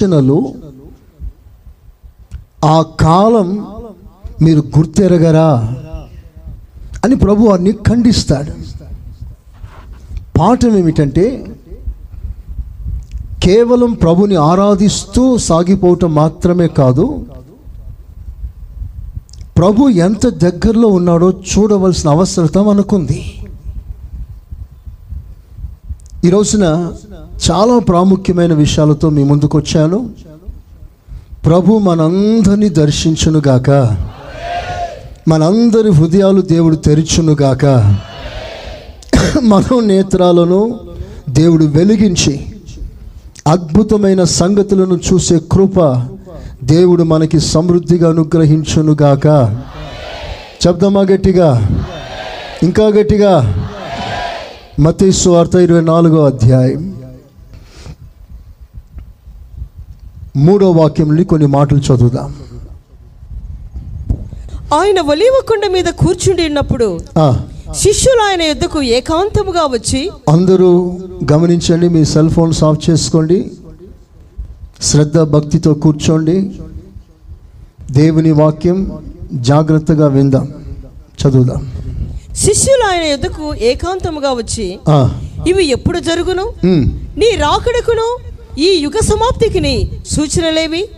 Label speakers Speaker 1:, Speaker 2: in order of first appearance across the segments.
Speaker 1: సూచనలు ఆ కాలం మీరు గుర్తెరగరా అని ప్రభు వారిని ఖండిస్తాడు. పాఠం ఏమిటంటే కేవలం ప్రభుని ఆరాధిస్తూ సాగిపోవటం మాత్రమే కాదు ప్రభు ఎంత దగ్గరలో ఉన్నాడో చూడవలసిన అవసరత మనకుంది. ఈ రోజున చాలా ప్రాముఖ్యమైన విషయాలతో మీ ముందుకు వచ్చాను. ప్రభు మనందరినీ దర్శించునుగాక మనందరి హృదయాలు దేవుడు తెరిచునుగాక మనో నేత్రాలను దేవుడు వెలిగించి అద్భుతమైన సంగతులను చూసే కృప దేవుడు మనకి సమృద్ధిగా అనుగ్రహించునుగాక చెప్దామా గట్టిగా? ఇంకా గట్టిగా? మతీసు వార్త ఇరవై నాలుగో అధ్యాయం. మూడో వాక్యం నుండి కొన్ని మాటలు చదువుదాం.
Speaker 2: ఆయన ఒలీవ కొండ మీద కూర్చుండి ఉన్నప్పుడు శిష్యులు ఆయన యుద్ధకు ఏకాంతముగా వచ్చి
Speaker 1: అందరూ గమనించండి మీ సెల్ ఫోన్స్ ఆఫ్ చేసుకోండి శ్రద్ధ భక్తితో కూర్చోండి. దేవుని వాక్యం జాగ్రత్తగా విందాం. చదువుదాం.
Speaker 2: శిష్యులు ఆయన యుద్ధకు ఏకాంతముగా వచ్చి ఇవి ఎప్పుడు జరుగును? నీ రాకడకును? ఈ యుగ సమాప్తికి సూచనలేవి.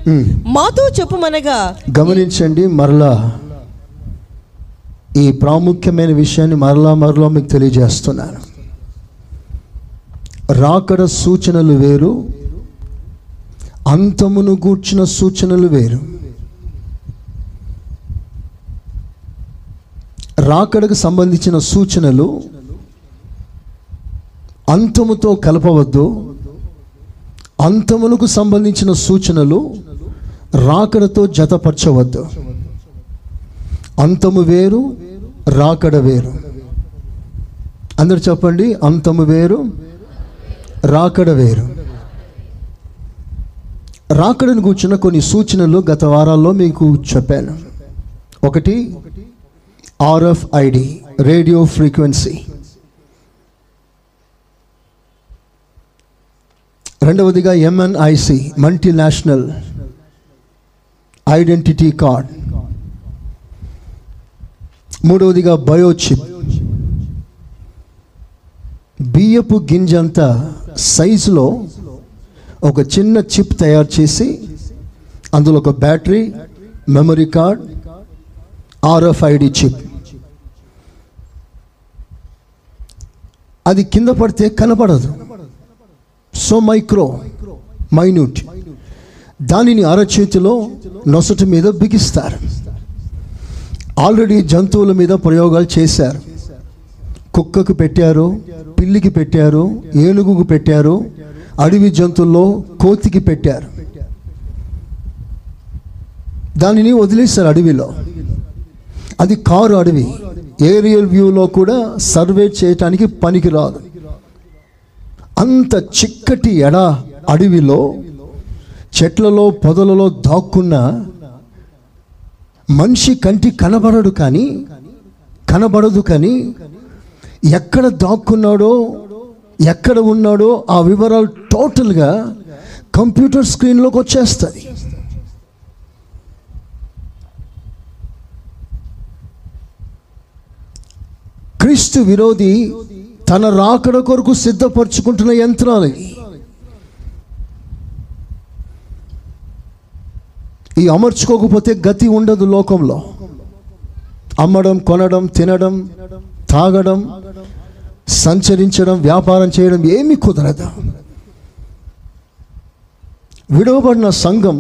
Speaker 2: మాతో చెప్పుమనగా
Speaker 1: గమనించండి మరలా ఈ ప్రాముఖ్యమైన విషయాన్ని మరలా మరలా మీకు తెలియజేస్తున్నాను. రాకడ సూచనలు వేరు అంతమును గూర్చిన సూచనలు వేరు. రాకడకు సంబంధించిన సూచనలు అంతముతో కలపవద్దు అంతమునకు సంబంధించిన సూచనలు రాకడతో జతపరచవద్దు. అంతము వేరు రాకడ వేరు. అందరు చెప్పండి అంతము వేరు రాకడ వేరు. రాకడను కూర్చున్న కొన్ని సూచనలు గత వారాల్లో మీకు చెప్పాను. ఒకటి ఆర్ఎఫ్ఐడి రేడియో ఫ్రీక్వెన్సీ రెండవదిగా ఎంఎన్ఐసి మల్టీనేషనల్ ఐడెంటిటీ కార్డ్ మూడవదిగా బయోచిప్ బియ్యపు గింజంత సైజులో ఒక చిన్న చిప్ తయారు చేసి అందులో ఒక battery memory card RFID chip. అది కింద పడితే కనపడదు. So micro minute. దానిని అరచేతిలో నొసటి మీద బిగిస్తారు. ఆల్రెడీ జంతువుల మీద ప్రయోగాలు చేశారు. కుక్కకు పెట్టారు పిల్లికి పెట్టారు ఏనుగుకు పెట్టారు అడవి జంతువుల్లో కోతికి పెట్టారు. దానిని వదిలేశారు అడవిలో. అది కారు అడవి. ఏరియల్ వ్యూలో కూడా సర్వే చేయటానికి పనికిరాదు. అంత చిక్కటి ఎడ అడవిలో చెట్లలో పొదలలో దాక్కున్న మనిషి కంటి కనబడడు కానీ కనబడదు కానీ ఎక్కడ దాక్కున్నాడో ఎక్కడ ఉన్నాడో ఆ వివరాలు టోటల్గా కంప్యూటర్ స్క్రీన్లోకి వచ్చేస్తుంది. క్రీస్తు విరోధి తన రాకడ కొరకు సిద్ధపరచుకుంటున్న యంత్రాలు ఈ అమర్చుకోకపోతే గతి ఉండదు లోకంలో. అమ్మడం కొనడం తినడం తాగడం సంచరించడం వ్యాపారం చేయడం ఏమి కుదరదు. విడవబడిన సంఘం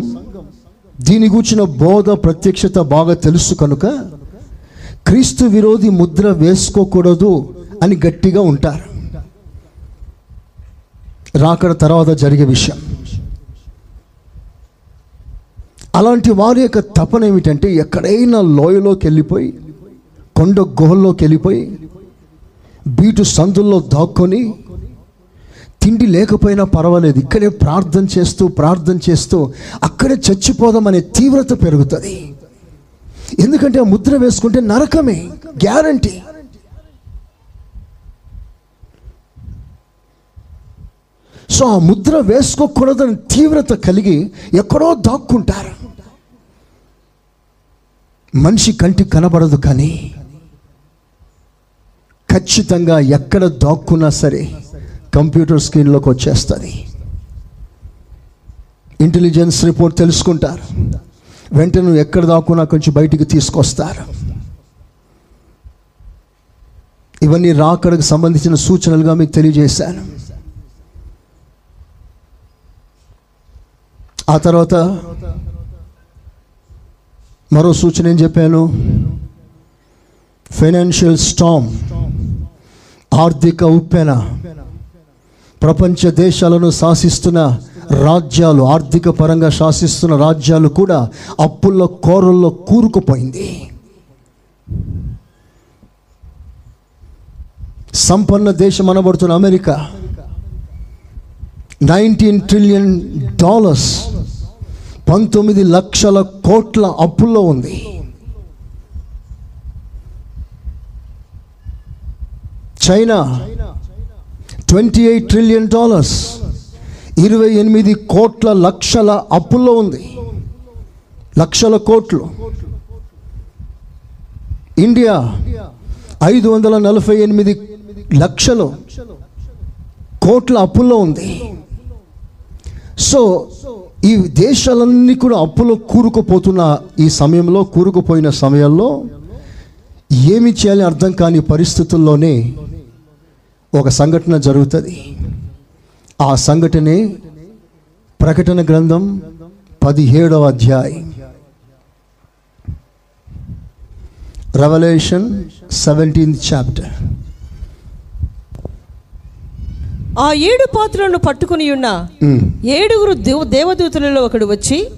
Speaker 1: దీని గూర్చిన బోధ ప్రత్యక్షత బాగా తెలుసు కనుక క్రీస్తు విరోధి ముద్ర వేసుకోకూడదు. అని గట్టిగా ఉంటారు. రాకడ తర్వాత జరిగే విషయం. అలాంటి వారి యొక్క తపన ఏమిటంటే ఎక్కడైనా లోయలోకి వెళ్ళిపోయి కొండ గుహల్లోకి వెళ్ళిపోయి బీటు సందుల్లో దాక్కొని తిండి లేకపోయినా పర్వాలేదు ఇక్కడే ప్రార్థన చేస్తూ ప్రార్థన చేస్తూ అక్కడే చచ్చిపోదామనే తీవ్రత పెరుగుతుంది. ఎందుకంటే ఆ ముద్ర వేసుకుంటే నరకమే గ్యారంటీ. సో ఆ ముద్ర వేసుకోకూడదని తీవ్రత కలిగి ఎక్కడో దాక్కుంటారు. మనిషి కంటి కనబడదు కానీ ఖచ్చితంగా ఎక్కడ దాక్కున్నా సరే కంప్యూటర్ స్క్రీన్లోకి వచ్చేస్తుంది. ఇంటెలిజెన్స్ రిపోర్ట్ తెలుసుకుంటారు. వెంటనే నువ్వు ఎక్కడ దాక్కున్నా కొంచెం బయటికి తీసుకొస్తారు. ఇవన్నీ రాకడకు సంబంధించిన సూచనలుగా మీకు తెలియజేశాను. ఆ తర్వాత మరో సూచన ఏం చెప్పాను? ఫైనాన్షియల్ స్టామ్ ఆర్థిక ఉప్పెన ప్రపంచ దేశాలను శాసిస్తున్న రాజ్యాలు ఆర్థిక పరంగా శాసిస్తున్న రాజ్యాలు కూడా అప్పుల్లో కోరల్లో కూరుకుపోయింది. సంపన్న దేశం అనబడుతున్న అమెరికా నైన్టీన్ ట్రిలియన్ డాలర్స్ పంతొమ్మిది లక్షల కోట్ల అప్పుల్లో ఉంది. China twenty eight trillion dollars ఇరవై ఎనిమిది కోట్ల లక్షల అప్పుల్లో ఉంది. లక్షల కోట్లు. ఇండియా ఐదు వందల నలభై ఎనిమిది లక్షలు కోట్ల అప్పుల్లో ఉంది. సో ఈ దేశాలన్నీ కూడా అప్పులో కూరుకుపోతున్న ఈ సమయంలో కూరుకుపోయిన సమయంలో ఏమి చేయాలి అర్థం కాని పరిస్థితుల్లోనే ఒక సంఘటన జరుగుతుంది. ఆ సంఘటనే ప్రకటన గ్రంథం పదిహేడవ అధ్యాయం. రెవల్యూషన్ సెవెంటీన్త్ చాప్టర్
Speaker 2: ఆ ఏడు పాత్రలను పట్టుకుని ఉన్న ఏడుగురు దేవ దేవదూతలలో ఒకడు వచ్చి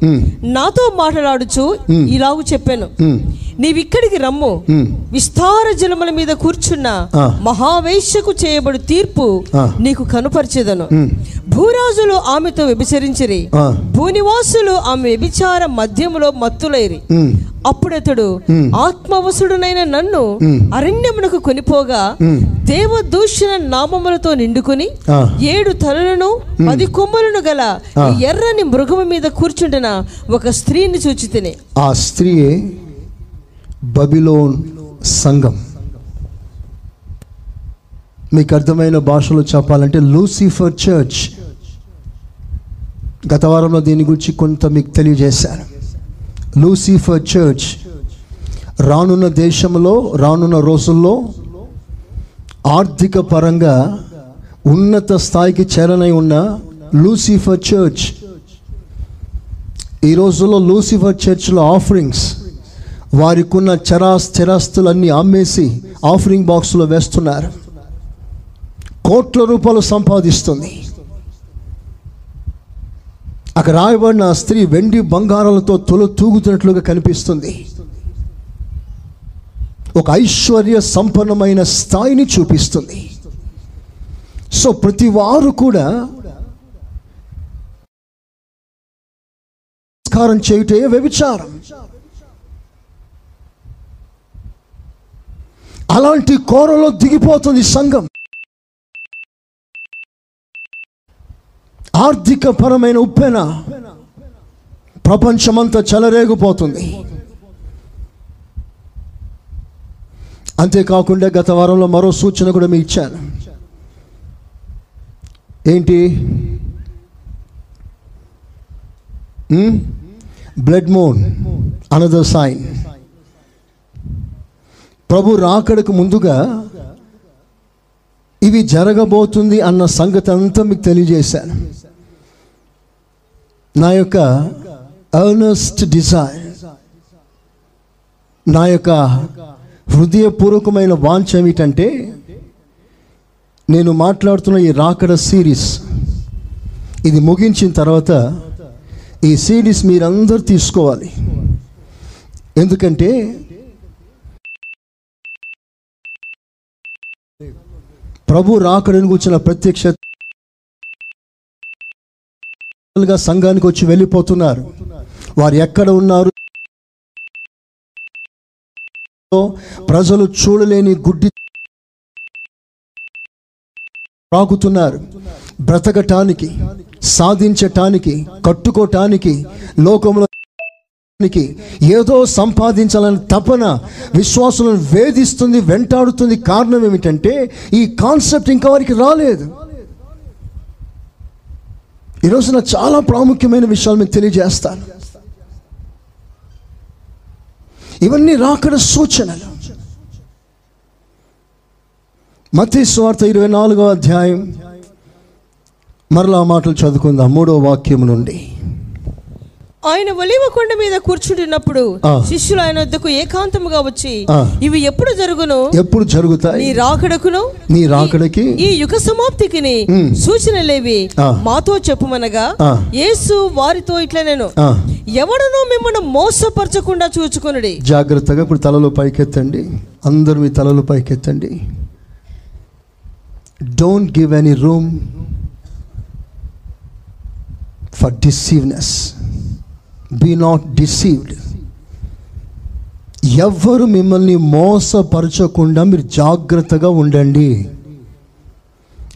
Speaker 2: నాతో మాట్లాడుచు ఇలాగు చెప్పాను. నీవిక్కడికి రమ్ము. విస్తార జలముల మీద కూర్చున్న. మహావేశ్యకు చేయబడు తీర్పు. నీకు కనుపరిచేదను. భూరాజులు ఆమెతో వ్యభిచరించిరి. భూనివాసులు ఆమె వ్యభిచార మధ్యములో మత్తులైరి. అప్పుడతడు ఆత్మవసుడునైన నన్ను అరణ్యమునకు కొనిపోగా దేవదూషణ నామములతో నిండుకుని. ఏడు తలలను పది కొమ్మలను గల ఎర్రని మృగము మీద కూర్చుంటున్న ఒక స్త్రీని చూచి తినే
Speaker 1: ఆ స్త్రీయే బబిలోన్ సంఘం. మీకు అర్థమైన భాషలో చెప్పాలంటే లూసిఫర్ చర్చ్. గత వారంలో దీని గురించి కొంత మీకు తెలియజేశాను. లూసిఫర్ చర్చ్ రానున్న దేశంలో రానున్న రోజుల్లో ఆర్థిక పరంగా ఉన్నత స్థాయికి చేరనై ఉన్న లూసిఫర్ చర్చ్ ఈ రోజుల్లో లూసిఫర్ చర్చ్లో ఆఫరింగ్స్ వారికి ఉన్న చరా స్థిరాస్తులన్నీ అమ్మేసి ఆఫరింగ్ బాక్స్లో వేస్తున్నారు. కోట్ల రూపాయలు సంపాదిస్తుంది. అక్కడ రాయబడిన ఆ స్త్రీ వెండి బంగారాలతో తొల తూగుతున్నట్లుగా కనిపిస్తుంది. ఒక ఐశ్వర్య సంపన్నమైన స్థాయిని చూపిస్తుంది. సో ప్రతి వారు కూడా నమస్కారం చేయుటే వ్యభిచారం. అలాంటి కోరలో దిగిపోతుంది సంఘం. ఆర్థిక పరమైన ఉప్పెన ప్రపంచమంతా చెలరేగిపోతుంది. అంతేకాకుండా గత వారంలో మరో సూచన కూడా మీకు ఇచ్చాను. ఏంటి? బ్లడ్ మోన్ అనదర్ సైన్ ప్రభు రాకడకు ముందుగా ఇవి జరగబోతుంది అన్న సంగతి అంతా మీకు తెలియజేశాను. నా యొక్క అర్నెస్ట్ డిజైర్ నా యొక్క హృదయపూర్వకమైన వాంఛ ఏమిటంటే నేను మాట్లాడుతున్న ఈ రాకడ సిరీస్ ఇది ముగించిన తర్వాత ఈ సిరీస్ మీరందరూ తీసుకోవాలి. ఎందుకంటే ప్రభు రాకడని కూర్చున్న ప్రత్యక్ష గా సంఘానికి వచ్చి వెళ్ళిపోతున్నారు. వారు ఎక్కడ ఉన్నారు? ప్రజలు చూడలేని గుడ్డి రాకుతున్నారు బ్రతకటానికి సాధించటానికి కట్టుకోటానికి లోకంలో ఏదో సంపాదించాలని తపన విశ్వాసులను వేధిస్తుంది వెంటాడుతుంది కారణం ఏమిటంటే ఈ కాన్సెప్ట్ ఇంకా వారికి రాలేదు. ఈరోజు నా చాలా ప్రాముఖ్యమైన విషయాలు మీకు తెలియజేస్తాను. ఇవన్నీ రాకడ సూచనలు. మతి స్వార్థ ఇరవై నాలుగో అధ్యాయం మరలా మాటలు చదువుకుందాం. మూడో వాక్యం నుండి.
Speaker 2: ఆయన ఒలివ కొండ మీద కూర్చుంటున్నప్పుడు. శిష్యులు ఆయన వద్దకు ఏకాంతముగా వచ్చి. ఇవి ఎప్పుడు జరుగును?
Speaker 1: ఎప్పుడు జరుగుతాయి?
Speaker 2: నీ రాకడకును?
Speaker 1: నీ రాకడకి?
Speaker 2: ఈ యుగ సమాప్తికి సూచనలేవి. మాతో చెప్పుమనగా. యేసు వారితో ఇట్లా నేను ఎవడనో మిమ్మల్ని మోసపరచకుండా చూచుకొనుడి.
Speaker 1: జాగ్రత్తగా ఇప్పుడు తలలు పైకెత్తండి. అందరూ మీ తలలు పైకెత్తండి. Don't give any room for deceiveness be not deceived ఎవ్వరు మిమ్మల్ని మోసపరచకుండా మీరు జాగ్రత్తగా ఉండండి.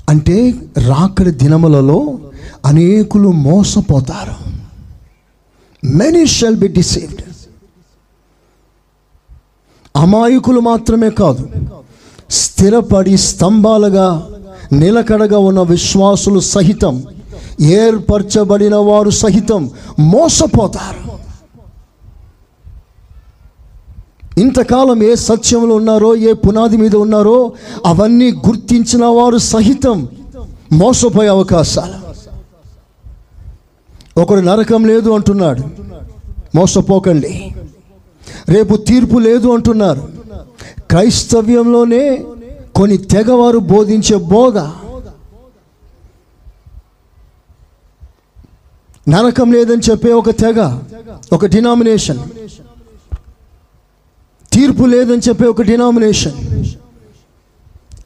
Speaker 1: అంటే రాకడి దినములలో అనేకులు మోసపోతారు. మెనీ షెల్ బి డిసీవ్డ్ అమాయకులు మాత్రమే కాదు స్థిరపడి స్తంభాలుగా నిలకడగా ఉన్న విశ్వాసులు సహితం ఏర్పరచబడిన వారు సహితం మోసపోతారు. ఇంతకాలం ఏ సత్యంలో ఉన్నారో ఏ పునాది మీద ఉన్నారో అవన్నీ గుర్తించిన వారు సహితం మోసపోయే అవకాశాలు. ఒకడు నరకం లేదు అంటున్నాడు మోసపోకండి. రేపు తీర్పు లేదు అంటున్నారు. క్రైస్తవ్యంలోనే కొన్ని తెగవారు బోధించే బోధ నరకం లేదని చెప్పే ఒక తెగ ఒక డినామినేషన్ తీర్పు లేదని చెప్పే ఒక డినామినేషన్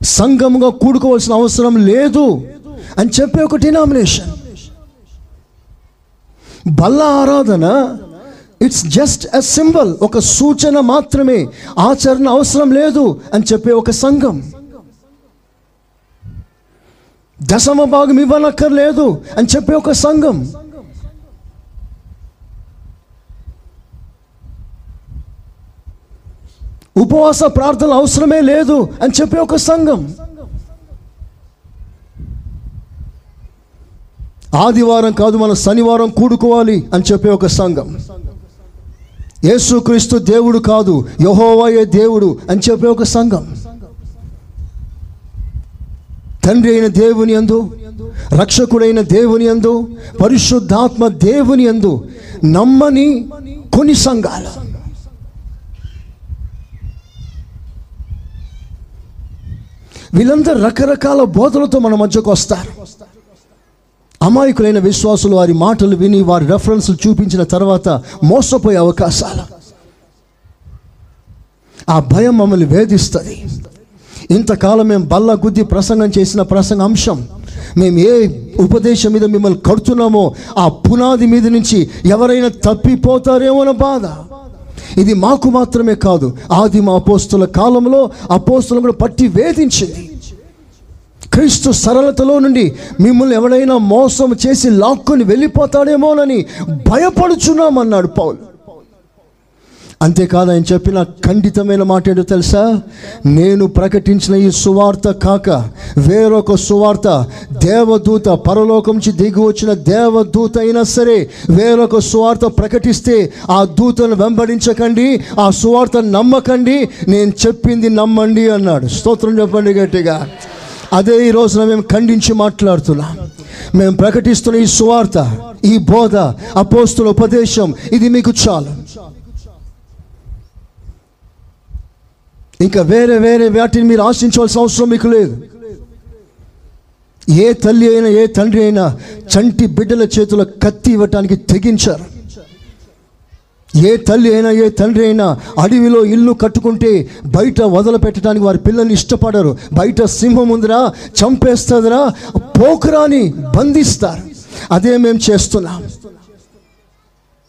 Speaker 1: సంఘముగా కూడుకోవాల్సిన అవసరం లేదు అని చెప్పే ఒక డినామినేషన్ బల్ల ఆరాధన ఇట్స్ జస్ట్ ఎ సింబల్ ఒక సూచన మాత్రమే ఆచరణ అవసరం లేదు అని చెప్పే ఒక సంఘం. దశమ భాగం ఇవ్వనక్కర్లేదు అని చెప్పే ఒక సంఘం. ఉపవాస ప్రార్థన అవసరమే లేదు అని చెప్పే ఒక సంఘం. ఆదివారం కాదు మనం శనివారం కూడుకోవాలి అని చెప్పే ఒక సంఘం. యేసుక్రీస్తు దేవుడు కాదు యహోవాయే దేవుడు అని చెప్పే ఒక సంఘం. తండ్రి అయిన దేవుని అందు రక్షకుడైన దేవుని అందు పరిశుద్ధాత్మ దేవుని అందు నమ్మని కొన్ని సంఘాలు. వీళ్ళందరూ రకరకాల బోధలతో మన మధ్యకు వస్తారు. అమాయకులైన విశ్వాసులు వారి మాటలు విని వారి రెఫరెన్స్లు చూపించిన తర్వాత మోసపోయే అవకాశాలు. ఆ భయం మమ్మల్ని వేధిస్తుంది. ఇంతకాలం మేము బల్ల గుద్ది ప్రసంగం చేసిన ప్రసంగ అంశం. మేము ఏ ఉపదేశం మీద మిమ్మల్ని కడుతున్నామో ఆ పునాది మీద నుంచి ఎవరైనా తప్పిపోతారేమో అన్న బాధ. ఇది మాకు మాత్రమే కాదు. ఆదిమ అపోస్తుల కాలంలో అపోస్తులు కూడా పట్టి వేధించింది. క్రీస్తు సరళతలో నుండి మిమ్మల్ని ఎవడైనా మోసం చేసి లాక్కొని వెళ్ళిపోతాడేమోనని భయపడుచున్నామన్నాడు పౌలు. అంతేకాదు ఆయన చెప్పిన ఖండితమైన మాట ఏంటో తెలుసా? నేను ప్రకటించిన ఈ సువార్త కాక వేరొక సువార్త దేవదూత పరలోకం నుంచి దిగి వచ్చిన దేవదూత అయినా సరే వేరొక సువార్త ప్రకటిస్తే ఆ దూతను వెంబడించకండి ఆ సువార్త నమ్మకండి నేను చెప్పింది నమ్మండి అన్నాడు. స్తోత్రం చెప్పండి గట్టిగా. అదే ఈ రోజున మేము ఖండించి మాట్లాడుతున్నాం. మేము ప్రకటిస్తున్న ఈ సువార్త ఈ బోధ అపోస్తుల ఉపదేశం ఇది మీకు చాలు. ఇంకా వేరే వేరే వాటిని మీరు ఆశించవలసిన అవసరం మీకు లేదు. ఏ తల్లి అయినా ఏ తండ్రి అయినా చంటి బిడ్డల చేతిలో కత్తి ఇవ్వటానికి తెగించారు. ఏ తల్లి అయినా ఏ తండ్రి అయినా అడవిలో ఇల్లు కట్టుకుంటే బయట వదలపెట్టడానికి వారి పిల్లల్ని ఇష్టపడరు. బయట సింహం ఉందిరా చంపేస్తుందిరా పోకరాని బంధిస్తారు. అదే మేము చేస్తున్నాం.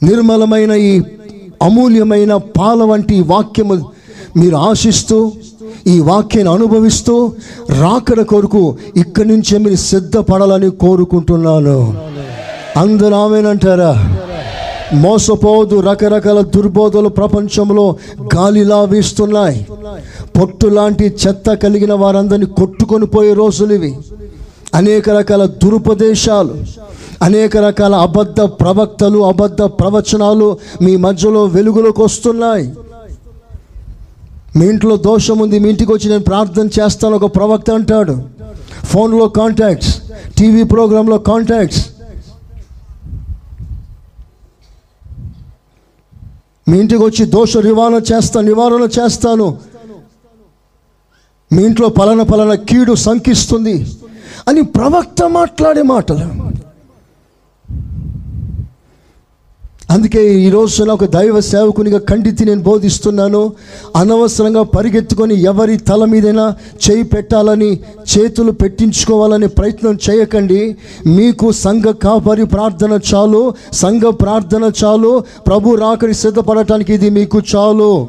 Speaker 1: నిర్మలమైన ఈ అమూల్యమైన పాల వంటి వాక్యము మీరు ఆశిస్తూ ఈ వాక్యాన్ని అనుభవిస్తూ రాకడ కొరకు ఇక్కడి నుంచే మీరు సిద్ధపడాలని కోరుకుంటున్నాను. అందరూ ఆమెనంటారా మోసపోదు రకరకాల దుర్బోధలు ప్రపంచంలో గాలిలా వీస్తున్నాయి పొట్టు లాంటి చెత్త కలిగిన వారందరినీ కొట్టుకొని పోయే రోజులు ఇవి. అనేక రకాల దురుపదేశాలు అనేక రకాల అబద్ధ ప్రవక్తలు అబద్ధ ప్రవచనాలు మీ మధ్యలో వెలుగులోకి వస్తున్నాయి. మీ ఇంట్లో దోషం ఉంది మీ ఇంటికి వచ్చి నేను ప్రార్థన చేస్తాను ఒక ప్రవక్త అంటాడు. ఫోన్లో కాంటాక్ట్స్ టీవీ ప్రోగ్రాంలో కాంటాక్ట్స్ మీ ఇంటికి వచ్చి దోష నివారణ చేస్తాను నివారణ చేస్తాను. మీ ఇంట్లో పలాన పలాన కీడు సంకిస్తుంది అని ప్రవక్త మాట్లాడే మాటలు. అందుకే ఈ రోజున ఒక దైవ సేవకునిగా ఖండితి నేను బోధిస్తున్నాను. అనవసరంగా పరిగెత్తుకొని ఎవరి తల మీదైనా చేయి పెట్టాలని చేతులు పెట్టించుకోవాలని ప్రయత్నం చేయకండి. మీకు సంఘ కాపరి ప్రార్థన చాలు సంఘ ప్రార్థన చాలు. ప్రభు రాకరి సిద్ధపడటానికి ఇది మీకు చాలు.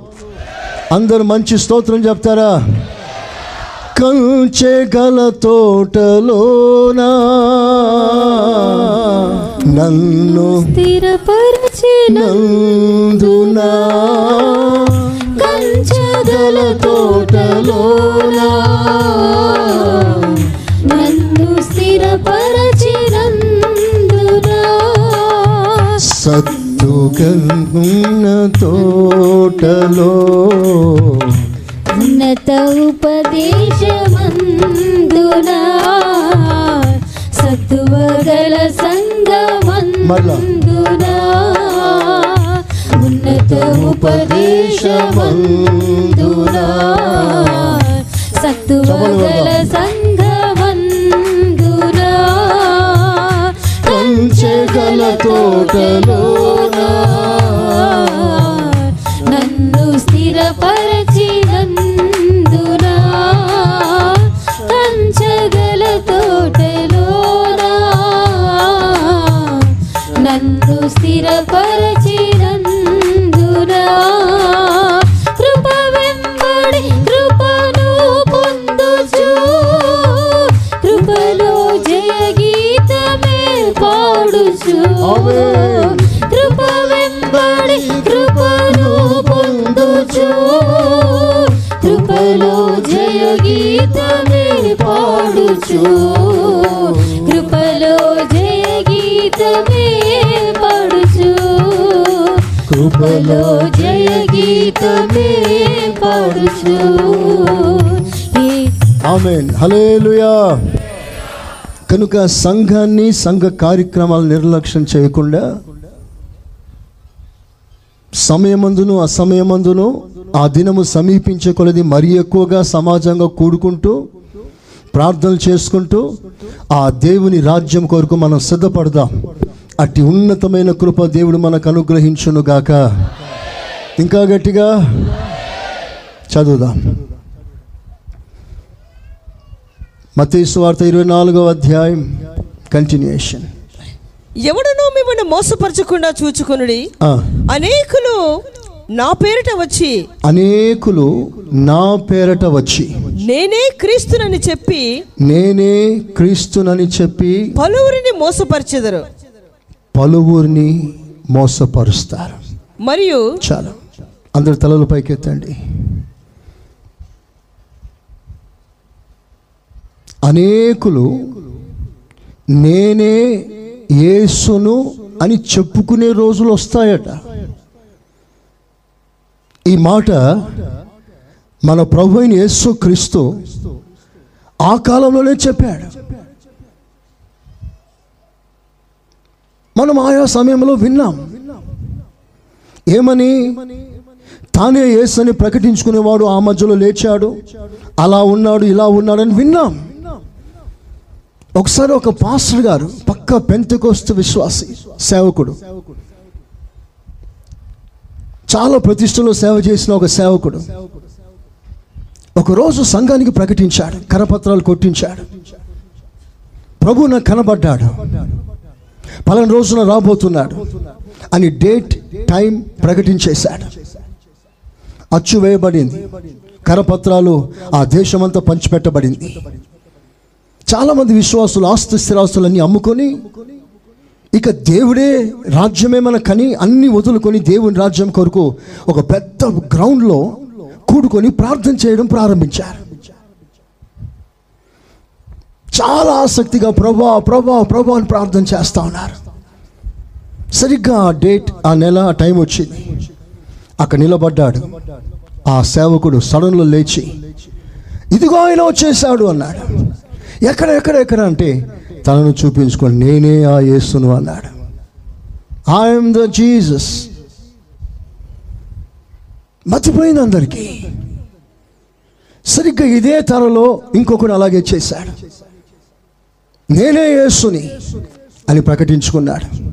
Speaker 1: అందరూ మంచి స్తోత్రం చెప్తారా? కంచె గల తోటలోనా? నన్ను
Speaker 3: స్థిరపరచిన
Speaker 1: నందునా
Speaker 3: కంచగల తోటలోనా? నన్ను స్థిరపరచినందునా?
Speaker 1: సత్తుగన్న తోటలో
Speaker 3: ఉన్నత ఉపదేశమందునా? సత్తువగల సంగమందునా? ఉపదేశమందునా సత్తువగల సంగమందునా
Speaker 1: కంచెగల తోటలోనా?
Speaker 3: నన్ను స్థిరపరచినందునా? కంచగల తోటలోనా? నన్ను స్థిరపరచినందునా కృప వెంబడి కృపను పొందుచు. కృపలో జయ గీతమే పాడుచు. కృపలో జయ గీతమే పాడుచు. కృపలో జయ గీతమే పాడుచు.
Speaker 1: ఆమెన్. హలేలుయా కనుక సంఘాన్ని సంఘ కార్యక్రమాలు నిర్లక్ష్యం చేయకుండా సమయమందును అసమయమందును ఆ దినము సమీపించే కొలది మరీ ఎక్కువగా సమాజంగా కూడుకుంటూ ప్రార్థనలు చేసుకుంటూ ఆ దేవుని రాజ్యం కొరకు మనం సిద్ధపడదాం. అట్టి ఉన్నతమైన కృప దేవుడు మనకు అనుగ్రహించును గాక ఇంకా గట్టిగా చదువుదాం. మతీసు వార్త ఇరవై నాలుగో అధ్యాయం. కంటిన్యూషన్
Speaker 2: ఎవడనో మిమ్మల్ని మోసపరచకుండా చూచుకొనుడి? అనేకులు నా పేరిట వచ్చి
Speaker 1: అనేకులు నా పేరట వచ్చి
Speaker 2: నేనే క్రీస్తునని చెప్పి
Speaker 1: నేనే క్రీస్తునని చెప్పి
Speaker 2: పలువురిని మోసపరిచెదరు.
Speaker 1: పలువురిని మోసపరుస్తారు.
Speaker 2: మరియు
Speaker 1: చాలు. అందరు తలలు పైకెత్తండి. అనేకులు నేనే యేసును అని చెప్పుకునే రోజులు వస్తాయట. ఈ మాట మన ప్రభు అయిన యేసు క్రీస్తు ఆ కాలంలోనే చెప్పాడు. మనం ఆయా సమయంలో విన్నాం. ఏమని? తానే యేసు అని ప్రకటించుకునేవాడు ఆ మధ్యలో లేచాడు అలా ఉన్నాడు ఇలా ఉన్నాడని విన్నాం. ఒకసారి ఒక పాస్టర్ గారు పక్క పెంతకోస్తు విశ్వాసి సేవకుడు. చాలా ప్రతిష్టలో సేవ చేసిన ఒక సేవకుడు. ఒకరోజు సంఘానికి ప్రకటించాడు కరపత్రాలు కొట్టించాడు. ప్రభు నాకు కనబడ్డాడు. పలాన రోజున రాబోతున్నాడు అని డేట్ టైం ప్రకటించేశాడు. అచ్చు వేయబడింది. కరపత్రాలు ఆ దేశమంతా పంచిపెట్టబడింది. చాలామంది విశ్వాసులు ఆస్తి స్థిరాస్తులన్నీ అమ్ముకొని ఇక దేవుడే రాజ్యమే మన కని అన్ని వదులుకొని దేవుని రాజ్యం కొరకు ఒక పెద్ద గ్రౌండ్లో కూడుకొని ప్రార్థన చేయడం ప్రారంభించారు. చాలా ఆసక్తిగా ప్రభా ప్రభా ప్రభా అని ప్రార్థన చేస్తా ఉన్నారు. సరిగ్గా ఆ డేట్ ఆ నెల ఆ టైం వచ్చింది. అక్కడ నిలబడ్డాడు. ఆ సేవకుడు సడన్లో లేచి ఇదిగో ఆయన వచ్చేసాడు అన్నాడు. ఎక్కడ ఎక్కడ ఎక్కడ అంటే తనను చూపించుకొని నేనే ఆ యేసును అన్నాడు. ఐఎమ్ ద జీసస్ మర్చిపోయింది అందరికీ. సరిగ్గా ఇదే తరలో ఇంకొకడు అలాగే చేశాడు. నేనే యేసుని అని ప్రకటించుకున్నాడు.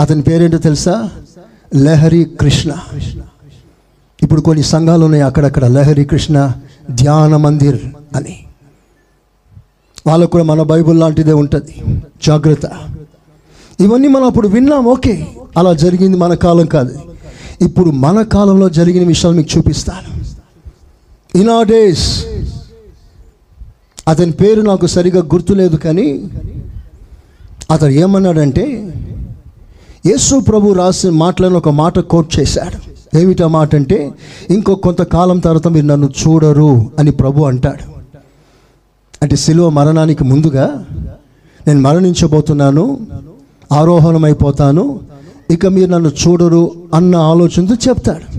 Speaker 1: అతని పేరేంటో తెలుసా? లహరి కృష్ణ. ఇప్పుడు కొన్ని సంఘాలు ఉన్నాయి అక్కడక్కడ. లహరి కృష్ణ ధ్యాన మందిర్ అని. వాళ్ళకు కూడా మన బైబుల్ లాంటిదే ఉంటుంది. జాగ్రత్త. ఇవన్నీ మనం అప్పుడు విన్నాం ఓకే. అలా జరిగింది మన కాలం కాదు. ఇప్పుడు మన కాలంలో జరిగిన విషయాలు మీకు చూపిస్తాను. ఇన్ ఆ డేస్ అతని పేరు నాకు సరిగా గుర్తులేదు కానీ అతను ఏమన్నాడంటే యేసు ప్రభు రాసిన మాటలను ఒక మాట కోట్ చేశాడు. ఏమిటా మాట అంటే ఇంకో కొంతకాలం తర్వాత మీరు నన్ను చూడరు అని ప్రభు అంటాడు. అంటే శిలువ మరణానికి ముందుగా నేను మరణించబోతున్నాను ఆరోహణమైపోతాను ఇక మీరు నన్ను చూడరు అన్న ఆలోచనతో చెప్తాడు.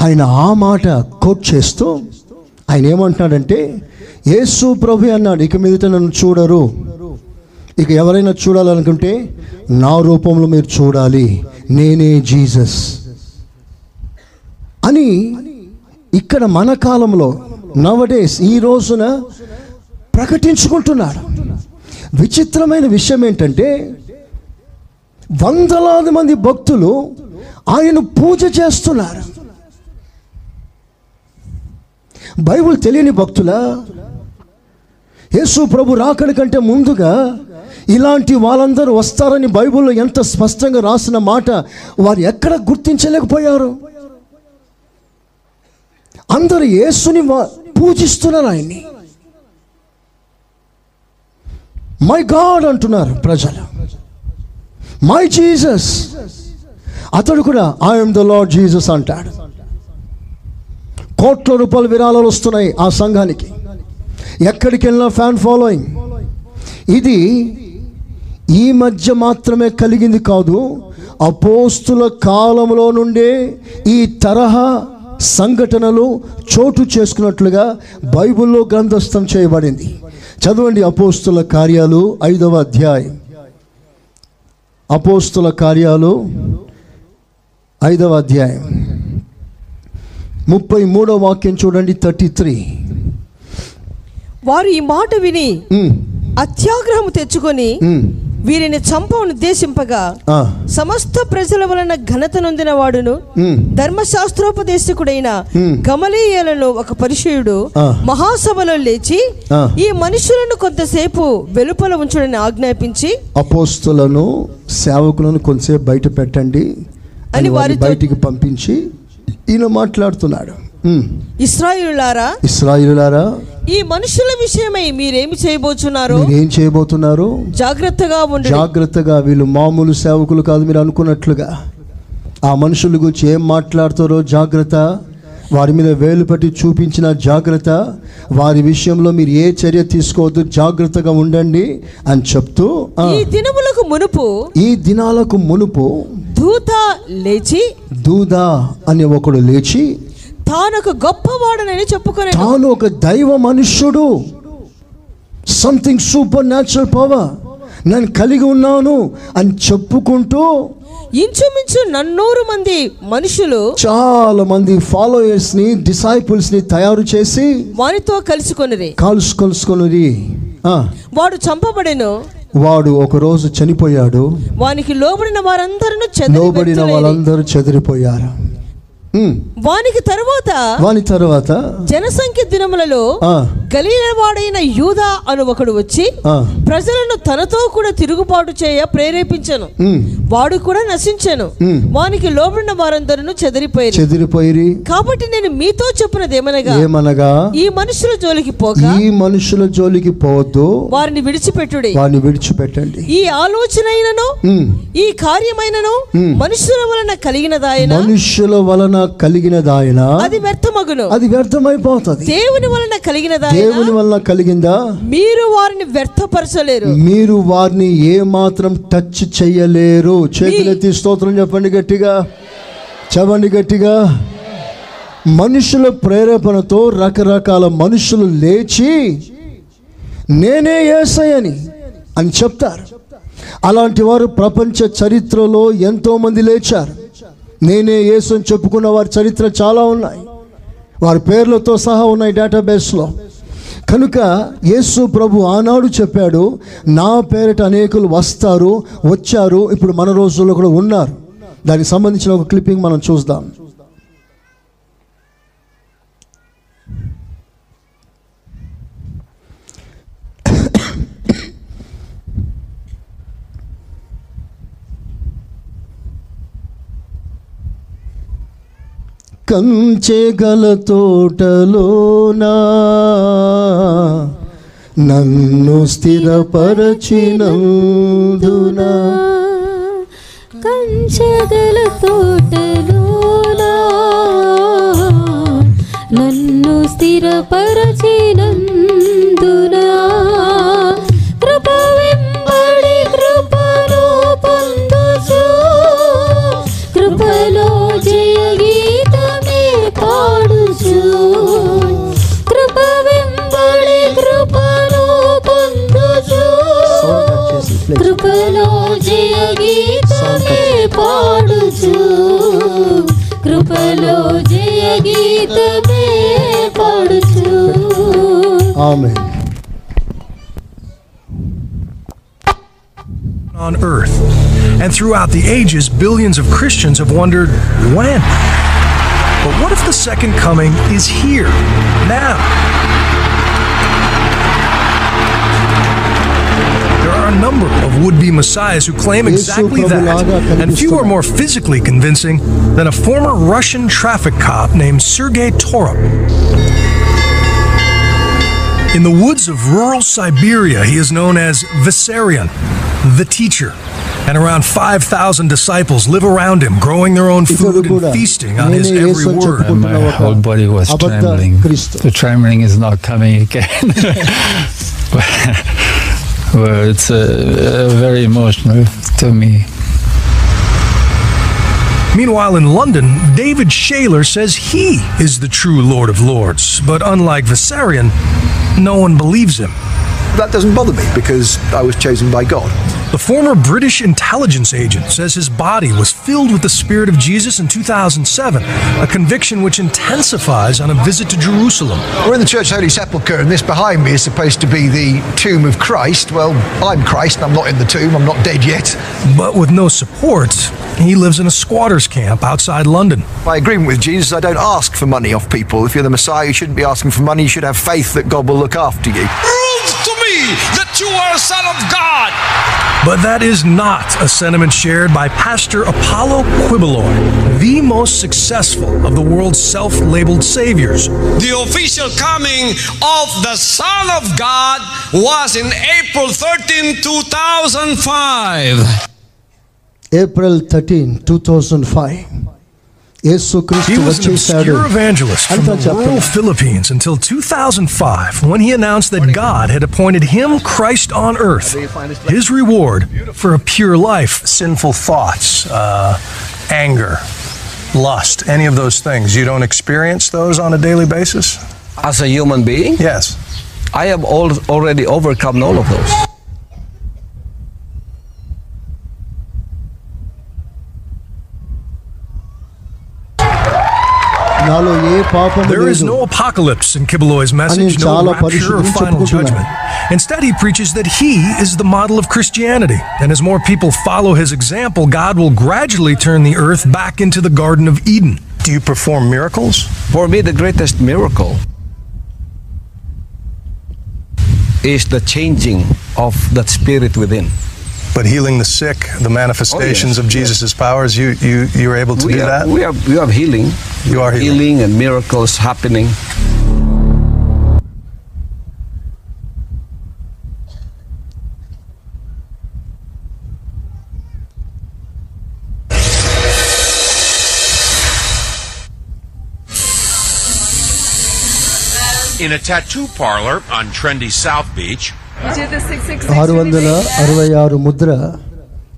Speaker 1: ఆయన ఆ మాట కోట్ చేస్తూ ఆయన ఏమంటున్నాడంటే యేసు ప్రభు అన్నాడు ఇక మీదట నన్ను చూడరు. ఇక ఎవరైనా చూడాలనుకుంటే నా రూపంలో మీరు చూడాలి. నేనే జీసస్. అని ఇక్కడ మన కాలంలో నవడేస్ ఈ రోజున ప్రకటించుకుంటున్నాడు. విచిత్రమైన విషయం ఏంటంటే వందలాది మంది భక్తులు ఆయన పూజ చేస్తున్నారు. బైబుల్ తెలియని భక్తుల యేసు ప్రభు రాకడి కంటే ముందుగా ఇలాంటి వాళ్ళందరూ వస్తారని బైబిల్లో ఎంత స్పష్టంగా రాసిన మాట వారు ఎక్కడ గుర్తించలేకపోయారు? అందరు యేసుని పూజిస్తున్నారు ఆయన్ని. మై గాడ్ అంటున్నారు ప్రజలు. మై జీసస్ అతడు కూడా ఐఎమ్ ద లార్డ్ జీసస్ అంటాడు. కోట్ల రూపాయల విరాళాలు వస్తున్నాయి ఆ సంఘానికి. ఎక్కడికి వెళ్ళినా ఫ్యాన్ ఫాలోయింగ్ ఇది ఈ మధ్య మాత్రమే కలిగింది కాదు అపోస్తుల కాలంలో నుండే ఈ తరహా సంఘటనలు చోటు చేసుకున్నట్లుగా బైబిల్లో గ్రంథస్థం చేయబడింది. చదవండి అపోస్తుల కార్యాలు ఐదవ అధ్యాయం. అపోస్తుల కార్యాలు ఐదవ అధ్యాయం. ముప్పై మూడో వాక్యం చూడండి థర్టీ త్రీ.
Speaker 2: వారు ఈ మాట విని అత్యాగ్రహము తెచ్చుకొని వీరిని చంప ఉద్దేశింపగా సమస్త ప్రజల వలన ఘనత నొందిన వాడును ధర్మశాస్త్రోపదేశకుడైన. గమలీయలను ఒక పరిచయుడు. మహాసభలో లేచి. ఈ మనుషులను కొంతసేపు వెలుపల ఉంచుడని ఆజ్ఞాపించి
Speaker 1: అపోస్తులను సేవకులను కొంతసేపు బయట పెట్టండి అని
Speaker 2: వారితో-
Speaker 1: బయటికి పంపించి ఈయన మాట్లాడుతున్నాడు ఉమ్.
Speaker 2: ఇస్రాయిలులారా
Speaker 1: ఇస్రాయిలులారా
Speaker 2: ఈ మనుషుల విషయమై మీరేమి చేయబోచున్నారు?
Speaker 1: మీరు ఏం చేయబోతున్నారు?
Speaker 2: జాగ్రత్తగా ఉండండి.
Speaker 1: జాగ్రత్తగా వీళ్ళు మామూలు సేవకులు కాదు మీరు అనుకున్నట్లుగా. ఆ మనుషుల గురించి ఏం మాట్లాడతారో జాగ్రత్త. వారి మీద వేలు పెట్టి చూపించిన జాగ్రత్త. వారి విషయంలో మీరు ఏ చర్య తీసుకోవద్దు జాగ్రత్తగా ఉండండి అని చెప్తూ
Speaker 2: ఈ దినములకు మునుపు
Speaker 1: ఈ దినాలకు మునుపు
Speaker 2: దూత లేచి
Speaker 1: దూదా అనే ఒకడు లేచి
Speaker 2: తానొక గొప్పవాడనని చెప్పుకొని
Speaker 1: తాను ఒక దైవ మనుష్యుడు. సంథింగ్ సూపర్ న్యాచురల్ పవర్ నేను కలిగి ఉన్నాను అని చెప్పుకుంటూ
Speaker 2: ఇంచుమించు నన్నూరు మంది మనుషులు
Speaker 1: చాలా మంది ఫాలోయర్స్ని డిసైపుల్స్ని తయారు చేసి
Speaker 2: వారితో కలుసుకొనిరి.
Speaker 1: కాల్సు కలుసుకొని
Speaker 2: వాడు చంపబడెను.
Speaker 1: వాడు ఒక రోజు చనిపోయాడు.
Speaker 2: వానికి లోబడిన వారందరూ
Speaker 1: లోబడిన వాళ్ళందరూ చెదిరిపోయారు.
Speaker 2: వానికి తరువాత
Speaker 1: వాని తర్వాత
Speaker 2: జనసంఖ్య దినములలో గలీలవాడైన యూదా అను ఒకడు వచ్చి ప్రజలను తనతో కూడా తిరుగుబాటు చేయ ప్రేరేపించను. వాడు కూడా నశించెను. వానికి లోబడిన వారందరూ చెదిరిపోయారు.
Speaker 1: చెదిరిపోయిరి.
Speaker 2: కాబట్టి నేను మీతో చెప్పినదేమనగా
Speaker 1: ఏమనగా?
Speaker 2: ఈ మనుషుల జోలికి పోక
Speaker 1: ఈ మనుషుల జోలికి పోవద్దు.
Speaker 2: వారిని విడిచిపెట్టుడి.
Speaker 1: వారిని విడిచిపెట్టండి.
Speaker 2: ఈ ఆలోచనైనను. ఈ కార్యమైనను మనుషుల వలన కలిగినదాయన
Speaker 1: మనుష్యుల వలన కలిగినదాయన?
Speaker 2: అది వ్యర్థమగును.
Speaker 1: అది వ్యర్థమైపోతుంది.
Speaker 2: దేవుని వలన కలిగినదాయన?
Speaker 1: దేవుని వలన కలిగిందా?
Speaker 2: మీరు వారిని వ్యర్థపరచలేరు.
Speaker 1: మీరు వారిని ఏ మాత్రం టచ్ చెయ్యలేరు. చేతులెత్తి స్తోత్రం చెప్పండి గట్టిగా. చెప్పండి గట్టిగా. మనుషుల ప్రేరేపణతో రకరకాల మనుషులు లేచి నేనే ఏసయ్యని అని చెప్తారు. అలాంటి వారు ప్రపంచ చరిత్రలో ఎంతో మంది లేచారు. నేనే యేసు అని చెప్పుకున్న వారి చరిత్ర చాలా ఉన్నాయి. వారి పేర్లతో సహా ఉన్నాయి డేటాబేస్లో. కనుక యేసు ప్రభు ఆనాడు చెప్పాడు నా పేరిట అనేకులు వస్తారు వచ్చారు ఇప్పుడు మన రోజుల్లో కూడా ఉన్నారు. దానికి సంబంధించిన ఒక క్లిప్పింగ్ మనం చూద్దాం. కంచెగల తోటలోనా నన్ను స్థిరపరచినందునా.
Speaker 3: కంచెగల తోటలోనా నన్ను స్థిరపరచినందు కృపలో జయ గీతమే పాడుచు కృపలో జయ గీతమే పాడుచు
Speaker 1: ఆమె
Speaker 4: on earth. And throughout the ages, billions of Christians have wondered when? But what if the second coming is here, now? number of would be messiahs who claim exactly that, and few are more physically convincing than a former Russian traffic cop named Sergei Torop. In the woods of rural Siberia, he is known as Vissarion, the teacher. And around 5,000 disciples live around him, growing their own food and feasting on his every word.
Speaker 1: And
Speaker 5: my whole body was trembling. The trembling is not coming again. well, it's uh, uh, very emotional to me.
Speaker 4: Meanwhile, in London, David Shaler says he is the true Lord of Lords. But unlike Vissarion, no one believes him.
Speaker 6: That doesn't bother me because I was chosen by God.
Speaker 4: The former British intelligence agent says his body was filled with the Spirit of Jesus in 2007, a conviction which intensifies on a visit to Jerusalem.
Speaker 6: We're in the Church Holy Sepulchre, and this behind me is supposed to be the tomb of Christ. Well, I'm Christ, and I'm not in the tomb, I'm not dead yet.
Speaker 4: But with no support, he lives in a squatter's camp outside London.
Speaker 6: My agreement with Jesus, I don't ask for money off people. If you're the Messiah, you shouldn't be asking for money, you should have faith that God will look after you
Speaker 7: that you are a son of God.
Speaker 4: But that is not a sentiment shared by Pastor Apollo Quibeloy, the most successful of the world's self labeled saviors.
Speaker 7: The official coming of the Son of God was in April 13, 2005.
Speaker 1: April 13, 2005.
Speaker 4: He was
Speaker 1: a
Speaker 4: pure evangelist from the rural Philippines until 2005 when he announced that God had appointed him Christ on earth, his reward for a pure life. Sinful thoughts, uh, anger, lust, any of those things. You don't experience those on a daily basis?
Speaker 8: As a human being?
Speaker 4: Yes.
Speaker 8: I have already overcome all of those.
Speaker 1: నాలో ఏ పాపం
Speaker 4: There is
Speaker 1: లేదు
Speaker 4: no apocalypse in Kibeloy's message, no
Speaker 1: చాలా
Speaker 4: rapture or
Speaker 1: పరిశుద్ధుని
Speaker 4: final
Speaker 1: చెప్పుకుంటున్నాను.
Speaker 4: judgment. Instead, he preaches that he is the model of Christianity. And as more people follow his example, God will gradually turn the earth back into the Garden of Eden. Do you perform miracles?
Speaker 8: For me, the greatest miracle is the changing of that spirit within.
Speaker 4: But healing the sick, the manifestations
Speaker 8: Oh, yes,
Speaker 4: of Jesus' powers, you, you, you're able to
Speaker 8: we,
Speaker 4: do
Speaker 8: have,
Speaker 4: that?
Speaker 8: we have we have healing.
Speaker 4: You are healing.
Speaker 8: healing and miracles happening.
Speaker 9: In a tattoo parlor on trendy South Beach,
Speaker 1: ఆరు వందల అరవై ఆరు ముద్ర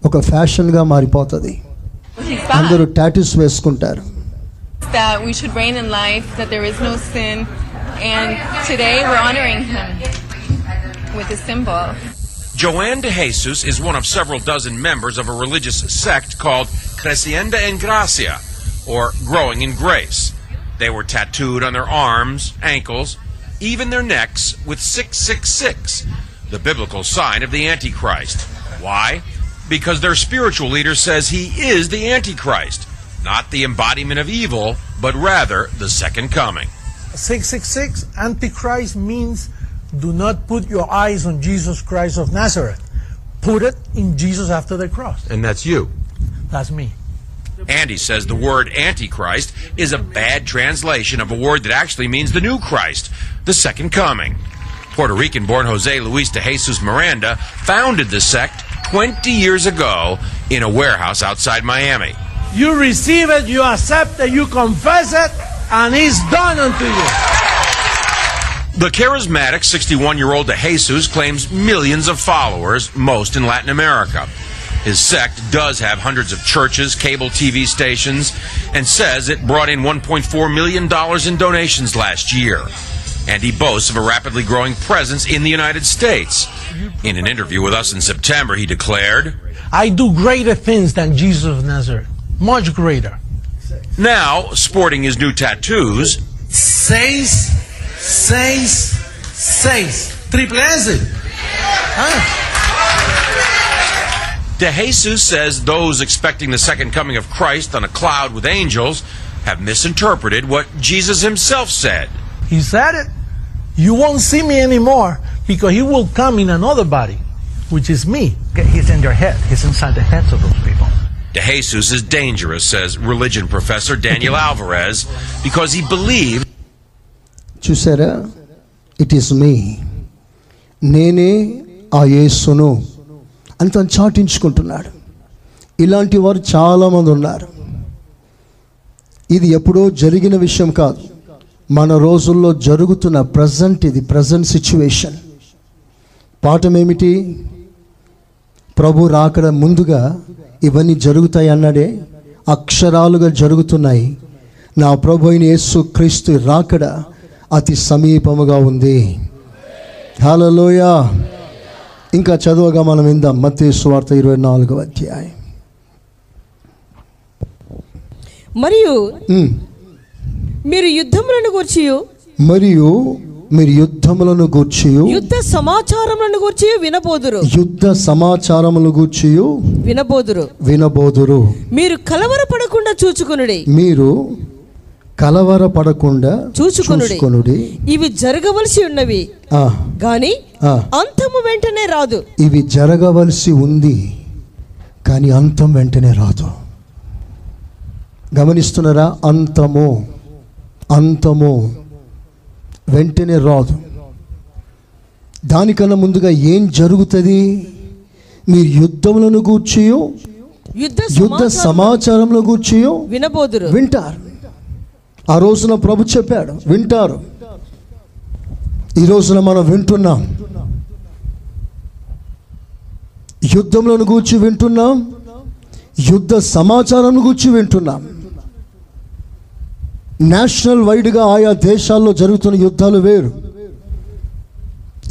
Speaker 1: ఒక ఫ్యాషన్గా మారిపోతుంది అందరూ tattoos వేసుకుంటారు
Speaker 10: that we should reign in life, that there is no sin, and today we're honoring him with a symbol.
Speaker 9: Joanne de Jesus is one of several dozen members of a religious sect called Crecienda en Gracia, or Growing in Grace. They were tattooed on their arms, ankles, even their necks with 666, the biblical sign of the Antichrist. Why? Because their spiritual leader says he is the Antichrist, not the embodiment of evil, but rather the second coming.
Speaker 11: 666 Antichrist means do not put your eyes on Jesus Christ of Nazareth. Put it in Jesus after the cross.
Speaker 9: And that's you.
Speaker 11: That's me.
Speaker 9: Andy says the word Antichrist is a bad translation of a word that actually means the new Christ, the second coming. Puerto Rican born Jose Luis de Jesus Miranda founded the sect 20 years ago in a warehouse outside Miami.
Speaker 11: You receive it, you accept it, you confess it, and it's done unto you.
Speaker 9: The charismatic 61 year old De Jesus claims millions of followers, most in Latin America. His sect does have hundreds of churches, cable TV stations, and says it brought in $1.4 million in donations last year. And he boasts of a rapidly growing presence in the United States. In an interview with us in September, he declared,
Speaker 11: I do greater things than Jesus of Nazareth. Much greater.
Speaker 9: Now, sporting his new tattoos,
Speaker 11: Seis, seis, seis. Triple S. Huh?
Speaker 9: De Jesus says those expecting the second coming of Christ on a cloud with angels have misinterpreted what Jesus himself said.
Speaker 11: He said it. You won't see me anymore because he will come in another body, which is me. He's in their head. He's inside the heads of those people.
Speaker 9: De Jesus is dangerous, says religion professor Daniel Alvarez, because he believed
Speaker 1: చూసారా it is మీ నేనే ఆ యేసును అని తను చాటించుకుంటున్నాడు ఇలాంటి వారు చాలామంది ఉన్నారు ఇది ఎప్పుడో జరిగిన విషయం కాదు మన రోజుల్లో జరుగుతున్న ప్రజెంట్ ఇది ప్రజెంట్ సిచ్యువేషన్ పాఠం ఏమిటి? ప్రభు రాకడ ముందుగా ఇవన్నీ జరుగుతాయి అన్నాడే. అక్షరాలుగా జరుగుతున్నాయి. నా ప్రభు అయిన యేసు క్రీస్తు రాకడ అతి సమీపముగా ఉంది. హలోయ ఇంకా చదువుగా మనం విందాం. మత్తయి సువార్త ఇరవై నాలుగవ అధ్యాయం.
Speaker 2: మరియు. మీరు యుద్ధములను గూర్చి
Speaker 1: మరియు మీరు యుద్ధములను గూర్చి
Speaker 2: యుద్ధ సమాచారములను గూర్చి వినబోదురు.
Speaker 1: యుద్ధ సమాచారములు గూర్చి
Speaker 2: వినబోదురు.
Speaker 1: వినబోదురు.
Speaker 2: మీరు కలవరపడకుండా చూచుకునుడి.
Speaker 1: మీరు కలవరపడకుండా
Speaker 2: చూచుకొనుడి. ఇవి జరగవలసి ఉన్నవి. గాని. అంతము వెంటనే రాదు.
Speaker 1: ఇవి జరగవలసి ఉంది కానీ అంతం వెంటనే రాదు. గమనిస్తున్నారా? అంతము. అంతము వెంటనే రాదు. దానికన్నా ముందుగా ఏం జరుగుతుంది? మీరు యుద్ధములను గూర్చి
Speaker 2: యుద్ధ
Speaker 1: యుద్ధ
Speaker 2: సమాచారం
Speaker 1: సమాచారంలో గూర్చి
Speaker 2: వినబోదురు.
Speaker 1: వింటారు. ఆ రోజున ప్రభు చెప్పాడు వింటారు. ఈ రోజున మనం వింటున్నాం. యుద్ధంలను గూర్చి వింటున్నాం. యుద్ధ సమాచారం గూర్చి వింటున్నాం. నేషనల్ వైడ్గా ఆయా దేశాల్లో జరుగుతున్న యుద్ధాలు వేరు.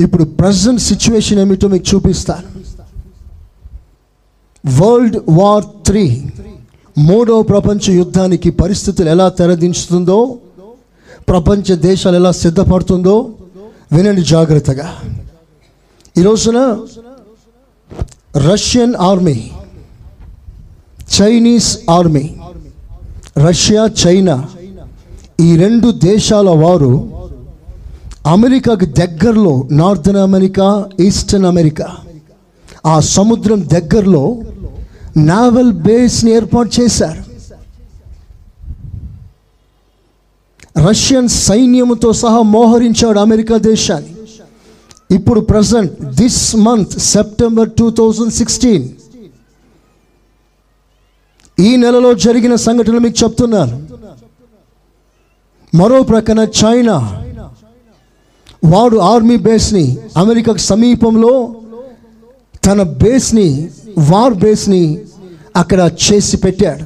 Speaker 1: ఇప్పుడు ప్రజెంట్ సిచ్యువేషన్ ఏమిటో మీకు చూపిస్తాను. వరల్డ్ వార్ త్రీ మూడవ ప్రపంచ యుద్ధానికి పరిస్థితులు ఎలా తెరదించుతుందో ప్రపంచ దేశాలు ఎలా సిద్ధపడుతుందో వినండి జాగ్రత్తగా. ఈ రోజున Russian army Chinese army Russia China ఈ రెండు దేశాల వారు అమెరికాకి దగ్గరలో నార్థన్ అమెరికా ఈస్టర్న్ అమెరికా. ఆ సముద్రం దగ్గరలో నావల్ బేస్ని ఏర్పాటు చేశారు. రష్యన్ సైన్యముతో సహా మోహరించాడు అమెరికా దేశాన్ని. ఇప్పుడు present this month September two thousand sixteen. ఈ నెలలో జరిగిన సంఘటనలు మీకు చెప్తున్నాను మరో ప్రక్కన చైనా. వాడు ఆర్మీ బేస్ని అమెరికాకు సమీపంలో తన బేస్ని వార్ బేస్ని అక్కడ చేసి పెట్టాడు.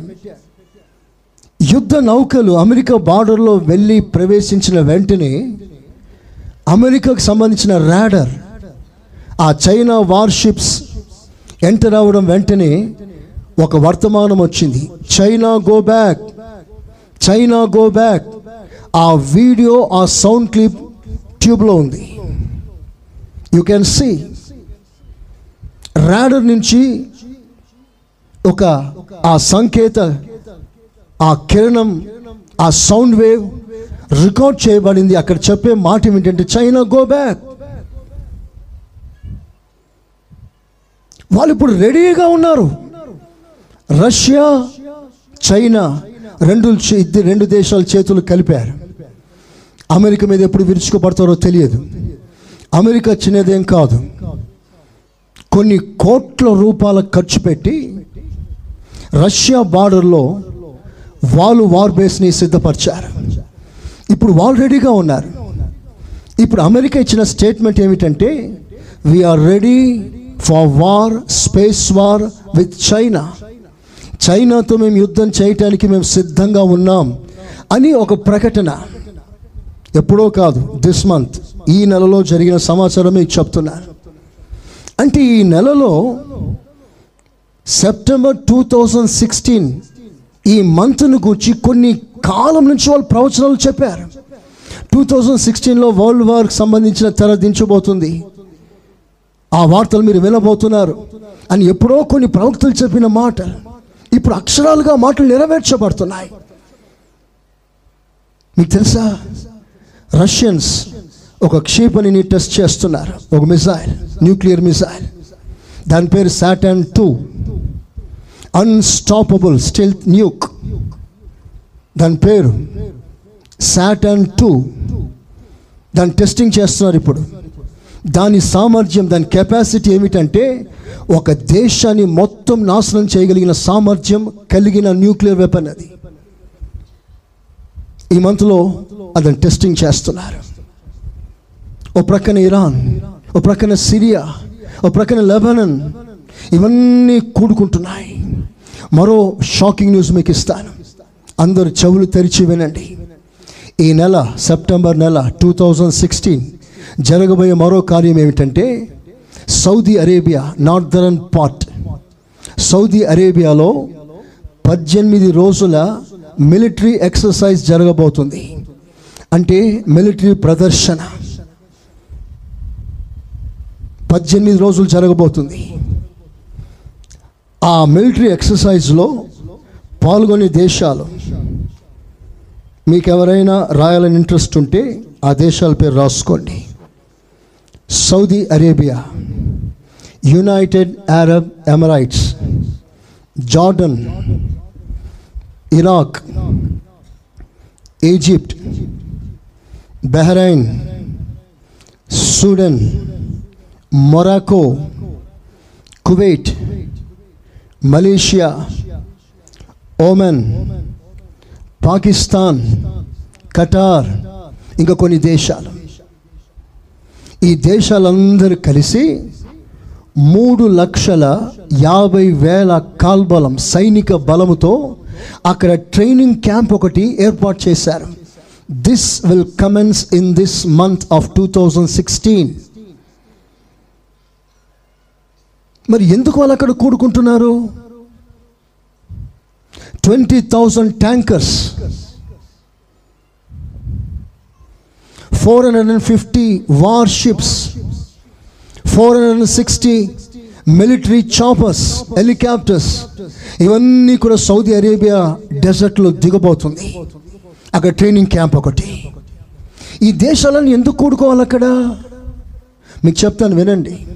Speaker 1: యుద్ధ నౌకలు అమెరికా బార్డర్లో వెళ్ళి ప్రవేశించిన వెంటనే అమెరికాకు సంబంధించిన రాడర్ ఆ చైనా వార్షిప్స్ ఎంటర్ అవ్వడం వెంటనే ఒక వర్తమానం వచ్చింది. China go back China go back. ఆ వీడియో ఆ సౌండ్ క్లిప్ ట్యూబ్లో ఉంది. యూ కెన్ సీ రాడర్ నుంచి ఒక ఆ సంకేత ఆ కిరణం ఆ సౌండ్ వేవ్ రికార్డ్ చేయబడింది. అక్కడ చెప్పే మాట ఏమిటంటే చైనా గో బ్యాక్. వాళ్ళు ఇప్పుడు రెడీగా ఉన్నారు. రష్యా చైనా రెండు ఇద్దరు రెండు దేశాల చేతులు కలిపారు. అమెరికా మీద ఎప్పుడు విరుచుకుపడతారో తెలియదు. అమెరికా చిన్నదేం కాదు. కొన్ని కోట్ల రూపాయల ఖర్చు పెట్టి రష్యా బార్డర్లో వాళ్ళు వార్ బేస్ని సిద్ధపరిచారు. ఇప్పుడు వాళ్ళు రెడీగా ఉన్నారు. ఇప్పుడు అమెరికా ఇచ్చిన స్టేట్మెంట్ ఏమిటంటే we are ready for war space war with China చైనాతో మేము యుద్ధం చేయటానికి మేము సిద్ధంగా ఉన్నాం అని ఒక ప్రకటన. ఎప్పుడో కాదు దిస్ మంత్ ఈ నెలలో జరిగిన సమాచారం మీకు చెప్తున్నాను అంటే ఈ నెలలో సెప్టెంబర్ టూ థౌజండ్ సిక్స్టీన్ ఈ మంత్ను గురించి కొన్ని కాలం నుంచి వాళ్ళు ప్రవచనాలు చెప్పారు. టూ థౌజండ్ సిక్స్టీన్లో వరల్డ్ వార్కి సంబంధించిన తెర దించబోతుంది. ఆ వార్తలు మీరు వినబోతున్నారు. అని ఎప్పుడో కొన్ని ప్రవక్తలు చెప్పిన మాట. ఇప్పుడు అక్షరాలుగా మాటలు నెరవేర్చబడుతున్నాయి. మీకు తెలుసా? రష్యన్స్ ఒక క్షిపణిని టెస్ట్ చేస్తున్నారు. ఒక మిసైల్ న్యూక్లియర్ మిసైల్ దాని పేరు Satan two. Unstoppable still nuke దాని పేరు సాటన్ టూ. దాని టెస్టింగ్ చేస్తున్నారు ఇప్పుడు. దాని సామర్థ్యం దాని కెపాసిటీ ఏమిటంటే ఒక దేశాన్ని మొత్తం నాశనం చేయగలిగిన సామర్థ్యం కలిగిన న్యూక్లియర్ వెపన్ అది. ఈ మంత్లో అతను టెస్టింగ్ చేస్తున్నారు. ఓ ప్రక్కన ఇరాన్ ఓ ప్రక్కన సిరియా ఓ ప్రక్కన లెబనన్ ఇవన్నీ కూడుకుంటున్నాయి. మరో షాకింగ్ న్యూస్ మీకు ఇస్తాను. అందరు చెవులు తెరిచి వినండి. ఈ నెల సెప్టెంబర్ నెల టూ థౌజండ్ సిక్స్టీన్ జరగబోయే మరో కార్యం ఏమిటంటే Saudi Arabia northern part. Saudi అరేబియాలో పద్దెనిమిది రోజుల మిలిటరీ ఎక్సర్సైజ్ జరగబోతుంది. అంటే మిలిటరీ ప్రదర్శన. పద్దెనిమిది రోజులు జరగబోతుంది. ఆ మిలిటరీ ఎక్సర్సైజ్లో పాల్గొనే దేశాలు. మీకు ఎవరైనా రాయాలని ఇంట్రెస్ట్ ఉంటే ఆ దేశాల పేరు రాసుకోండి. Saudi Arabia United Arab Emirates Jordan Iraq Egypt Bahrain Sudan Morocco Kuwait Malaysia Oman Pakistan Qatar ఇంకా కొన్ని దేశాలు. ఈ దేశాలందరూ కలిసి మూడు లక్షల యాభై వేల కాల్బలం సైనిక బలముతో అక్కడ ట్రైనింగ్ క్యాంప్ ఒకటి ఏర్పాటు చేశారు. This will commence in this month of two thousand sixteen మరి ఎందుకు వాళ్ళు అక్కడ కూడుకుంటున్నారు? Twenty thousand tankers four hundred and fifty warships four hundred and sixty military choppers helicopters ఇవన్నీ కూడా సౌదీ అరేబియా డెజర్ట్లో దిగబోతుంది. అక్కడ ట్రైనింగ్ క్యాంప్ ఒకటి. ఈ దేశాలను ఎందుకు కూడుకోవాలి అక్కడ? మీకు చెప్తాను వినండి.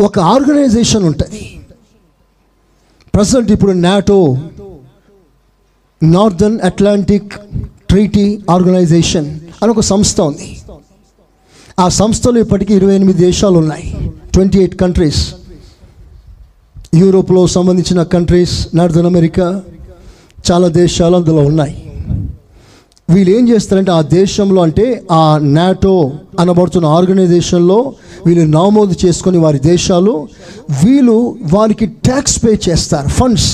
Speaker 1: ఒక ఆర్గనైజేషన్ ఉంటుంది. ప్రజెంట్ ఇప్పుడు NATO Northern Atlantic Treaty Organisation అని ఒక సంస్థ ఉంది. ఆ సంస్థలో ఇప్పటికీ ఇరవై ఎనిమిది దేశాలు ఉన్నాయి. ట్వంటీ ఎయిట్ కంట్రీస్ యూరోప్లో సంబంధించిన కంట్రీస్ నార్థన్ అమెరికా చాలా దేశాలు అందులో ఉన్నాయి. వీళ్ళు ఏం చేస్తారంటే ఆ దేశంలో అంటే ఆ నాటో అనబడుతున్న ఆర్గనైజేషన్లో వీళ్ళు నమోదు చేసుకొని వారి దేశాలు వీళ్ళు వారికి ట్యాక్స్ పే చేస్తారు ఫండ్స్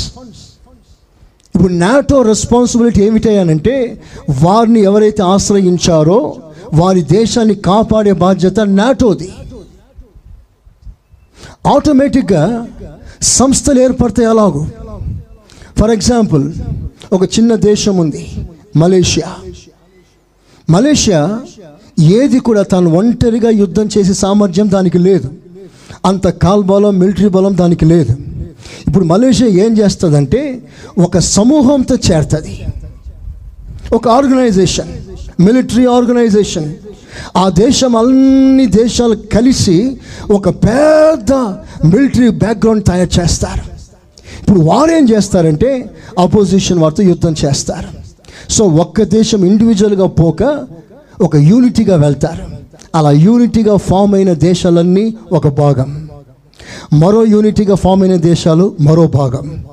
Speaker 1: ఇప్పుడు నాటో రెస్పాన్సిబిలిటీ ఏమిటయ్యానంటే వారిని ఎవరైతే ఆశ్రయించారో వారి దేశాన్ని కాపాడే బాధ్యత నాటోది. ఆటోమేటిక్గా సంస్థలు ఏర్పడతాయి అలాగూ. ఫర్ ఎగ్జాంపుల్ ఒక చిన్న దేశం ఉంది మలేషియా. మలేషియా ఏది కూడా తాను ఒంటరిగా యుద్ధం చేసే సామర్థ్యం దానికి లేదు. అంత కాల్ బలం మిలిటరీ బలం దానికి లేదు. ఇప్పుడు మలేషియా ఏం చేస్తుందంటే ఒక సమూహంతో చేరుతుంది. ఒక ఆర్గనైజేషన్ మిలిటరీ ఆర్గనైజేషన్ ఆ దేశం అన్ని దేశాలు కలిసి ఒక పెద్ద మిలిటరీ బ్యాక్గ్రౌండ్ తయారు చేస్తారు. ఇప్పుడు వారు ఏం చేస్తారంటే అపోజిషన్ వారితో యుద్ధం చేస్తారు. సో ఒక్క దేశం ఇండివిజువల్గా పోక ఒక యూనిటీగా వెళ్తారు. అలా యూనిటీగా ఫామ్ అయిన దేశాలన్నీ ఒక భాగం. మరో యూనిటీగా ఫామ్ అయిన దేశాలు మరో భాగం.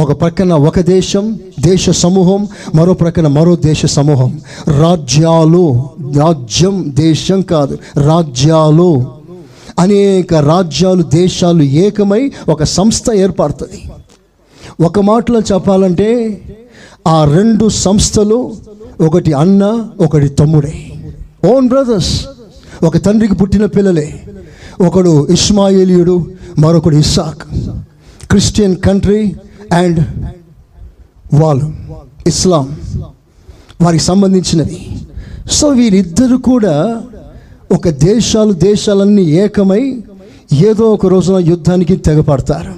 Speaker 1: ఒక ప్రక్కన ఒక దేశం దేశ సమూహం మరో ప్రక్కన మరో దేశ సమూహం. రాజ్యాలు రాజ్యం దేశం కాదు రాజ్యాలు. అనేక రాజ్యాలు దేశాలు ఏకమై ఒక సంస్థ ఏర్పడుతుంది. ఒక మాటలో చెప్పాలంటే ఆ రెండు సంస్థలు ఒకటి అన్న ఒకటి తమ్ముడే. ఓన్ బ్రదర్స్ ఒక తండ్రికి పుట్టిన పిల్లలే. ఒకడు ఇస్మాయిలియుడు మరొకడు ఇస్సాక్. క్రిస్టియన్ కంట్రీ అండ్ వాళ్ళు ఇస్లాం వారికి సంబంధించినది. సో వీరిద్దరు కూడా ఒక దేశాలు దేశాలన్నీ ఏకమై ఏదో ఒక రోజున యుద్ధానికి తెగపడతారు.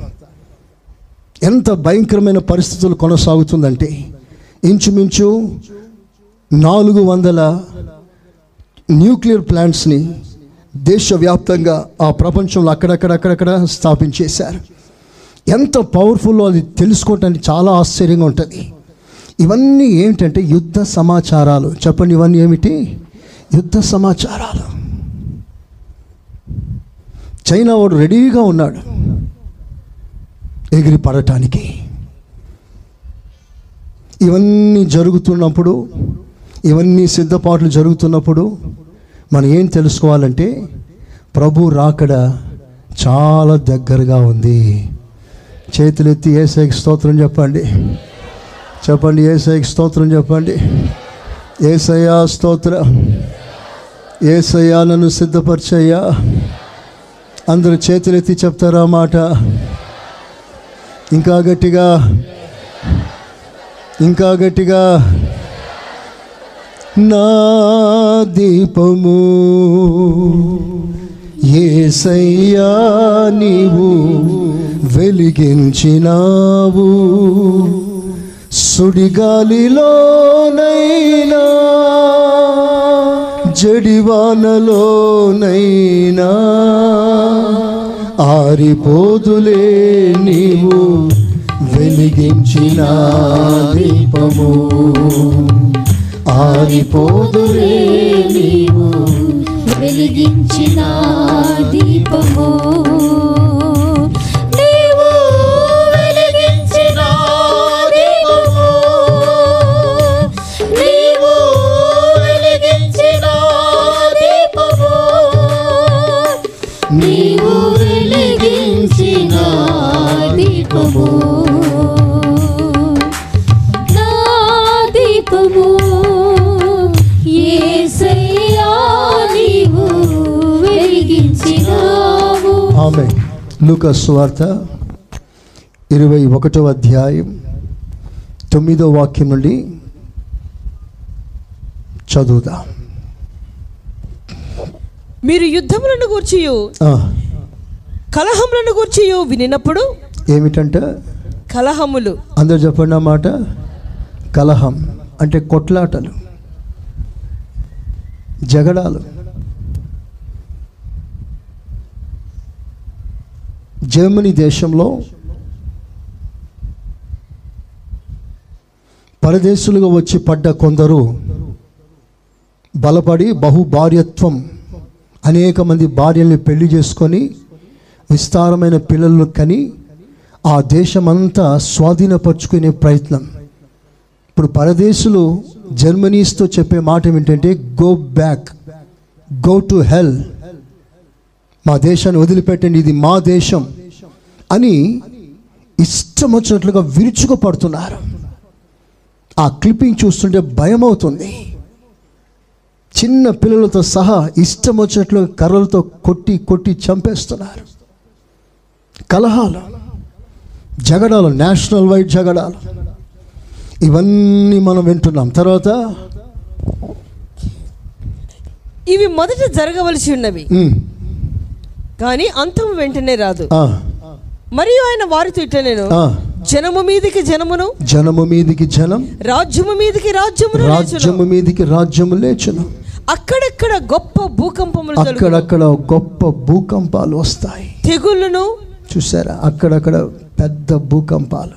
Speaker 1: ఎంత భయంకరమైన పరిస్థితులు కొనసాగుతుందంటే ఇంచుమించు నాలుగు వందల న్యూక్లియర్ ప్లాంట్స్ని దేశవ్యాప్తంగా ఆ ప్రపంచంలో అక్కడక్కడక్కడక్కడ స్థాపించేశారు. ఎంత పవర్ఫుల్లో అది తెలుసుకోవటానికి చాలా ఆశ్చర్యంగా ఉంటుంది. ఇవన్నీ ఏమిటంటే యుద్ధ సమాచారాలు. చెప్పండి ఇవన్నీ ఏమిటి? యుద్ధ సమాచారాలు. చైనా వాడు రెడీగా ఉన్నాడు. ఎగిరి పడటానికి ఇవన్నీ జరుగుతున్నప్పుడు ఇవన్నీ సిద్ధపాట్లు జరుగుతున్నప్పుడు మనం ఏం తెలుసుకోవాలంటే ప్రభు రాకడ చాలా దగ్గరగా ఉంది. చేతులెత్తి ఏసైకి స్తోత్రం చెప్పండి. చెప్పండి ఏసైకి స్తోత్రం చెప్పండి. ఏసయ్యా స్తోత్ర. ఏసయ్యా నన్ను సిద్ధపరిచయ్యా. అందరూ చేతులెత్తి చెప్తారా మాట? ఇంకా గట్టిగా ఇంకా గట్టిగా. నా దీపము ఏసయ్యా నీవు వెలిగించినావు? సుడిగాలిలోనైనా జడివానలోనైనా ఆరిపోదులే నీవు వెలిగించిన దీపము. ఆరిపోదులే
Speaker 3: నీవు వెలిగించిన దీపము. నీవు వెలిగించిన దీపము.
Speaker 1: ఆమె లూకస్ వార్త ఇరవై ఒకటో అధ్యాయం తొమ్మిదో వాక్యం నుండి చదువుదాం.
Speaker 2: మీరు యుద్ధములను గూర్చియు
Speaker 1: ఆ,
Speaker 2: కలహములను గురించి వినినప్పుడు
Speaker 1: ఏమిటంటే?
Speaker 2: కలహములు.
Speaker 1: అందరు చెప్పండి ఆ మాట. కలహం అంటే కొట్లాటలు జగడాలు. జర్మనీ దేశంలో పరదేశులుగా వచ్చి పడ్డ కొందరు బలపడి బహుభార్యత్వం అనేక మంది భార్యల్ని పెళ్ళి చేసుకొని విస్తారమైన పిల్లలు కని ఆ దేశమంతా స్వాధీనపరుచుకునే ప్రయత్నం. ఇప్పుడు పరదేశులు జర్మనీస్తో చెప్పే మాట ఏమిటంటే go back go to hell మా దేశాన్ని వదిలిపెట్టండి ఇది మా దేశం అని ఇష్టం వచ్చినట్లుగా విరుచుకుపడుతున్నారు. ఆ క్లిప్పింగ్ చూస్తుంటే భయం అవుతుంది చిన్న పిల్లలతో సహా ఇష్టం వచ్చినట్లు కర్రలతో కొట్టి కొట్టి చంపేస్తున్నారు. కలహాలు జగడాలు నేషనల్ వైడ్ జగడాలు ఇవన్నీ మనం వింటున్నాం. తర్వాత
Speaker 2: ఇవి మొదట జరగవలసి ఉన్నవి. కానీ అంతం వెంటనే రాదు మరియు ఆయన వారితో ఇట్లా నేను. జనము మీదికి జనమును
Speaker 1: జనము మీదికి జనం
Speaker 2: రాజ్యము మీదికి రాజ్యమును లేచును.
Speaker 1: రాజ్యము మీదికి రాజ్యము లేచును
Speaker 2: అక్కడక్కడ గొప్ప భూకంపములు.
Speaker 1: అక్కడక్కడ గొప్ప భూకంపాలు వస్తాయి
Speaker 2: తెగుళ్ళను
Speaker 1: చూసారా అక్కడక్కడ పెద్ద భూకంపాలు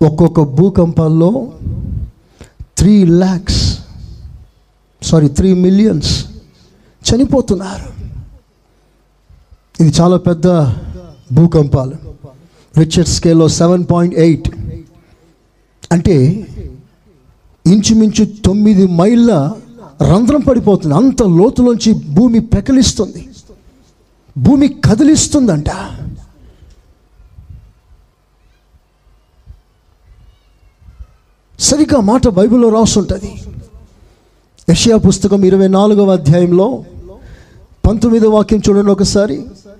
Speaker 1: ఒక్కొక్క భూకంపాల్లో three lakhs sorry three millions చనిపోతున్నారు. ఇది చాలా పెద్ద భూకంపాలు. రిచర్డ్ స్కేల్లో సెవెన్ పాయింట్ ఎయిట్ అంటే ఇంచుమించు తొమ్మిది మైళ్ళ రంధ్రం పడిపోతుంది. అంత లోతులోంచి భూమి పెకలిస్తుంది. భూమి కదిలిస్తుందంట. సరిగ్గా మాట బైబిల్లో రాసుంటుంది. యషియా పుస్తకం ఇరవై నాలుగవ అధ్యాయంలో పంతొమ్మిదో వాక్యం చూడండి ఒకసారి.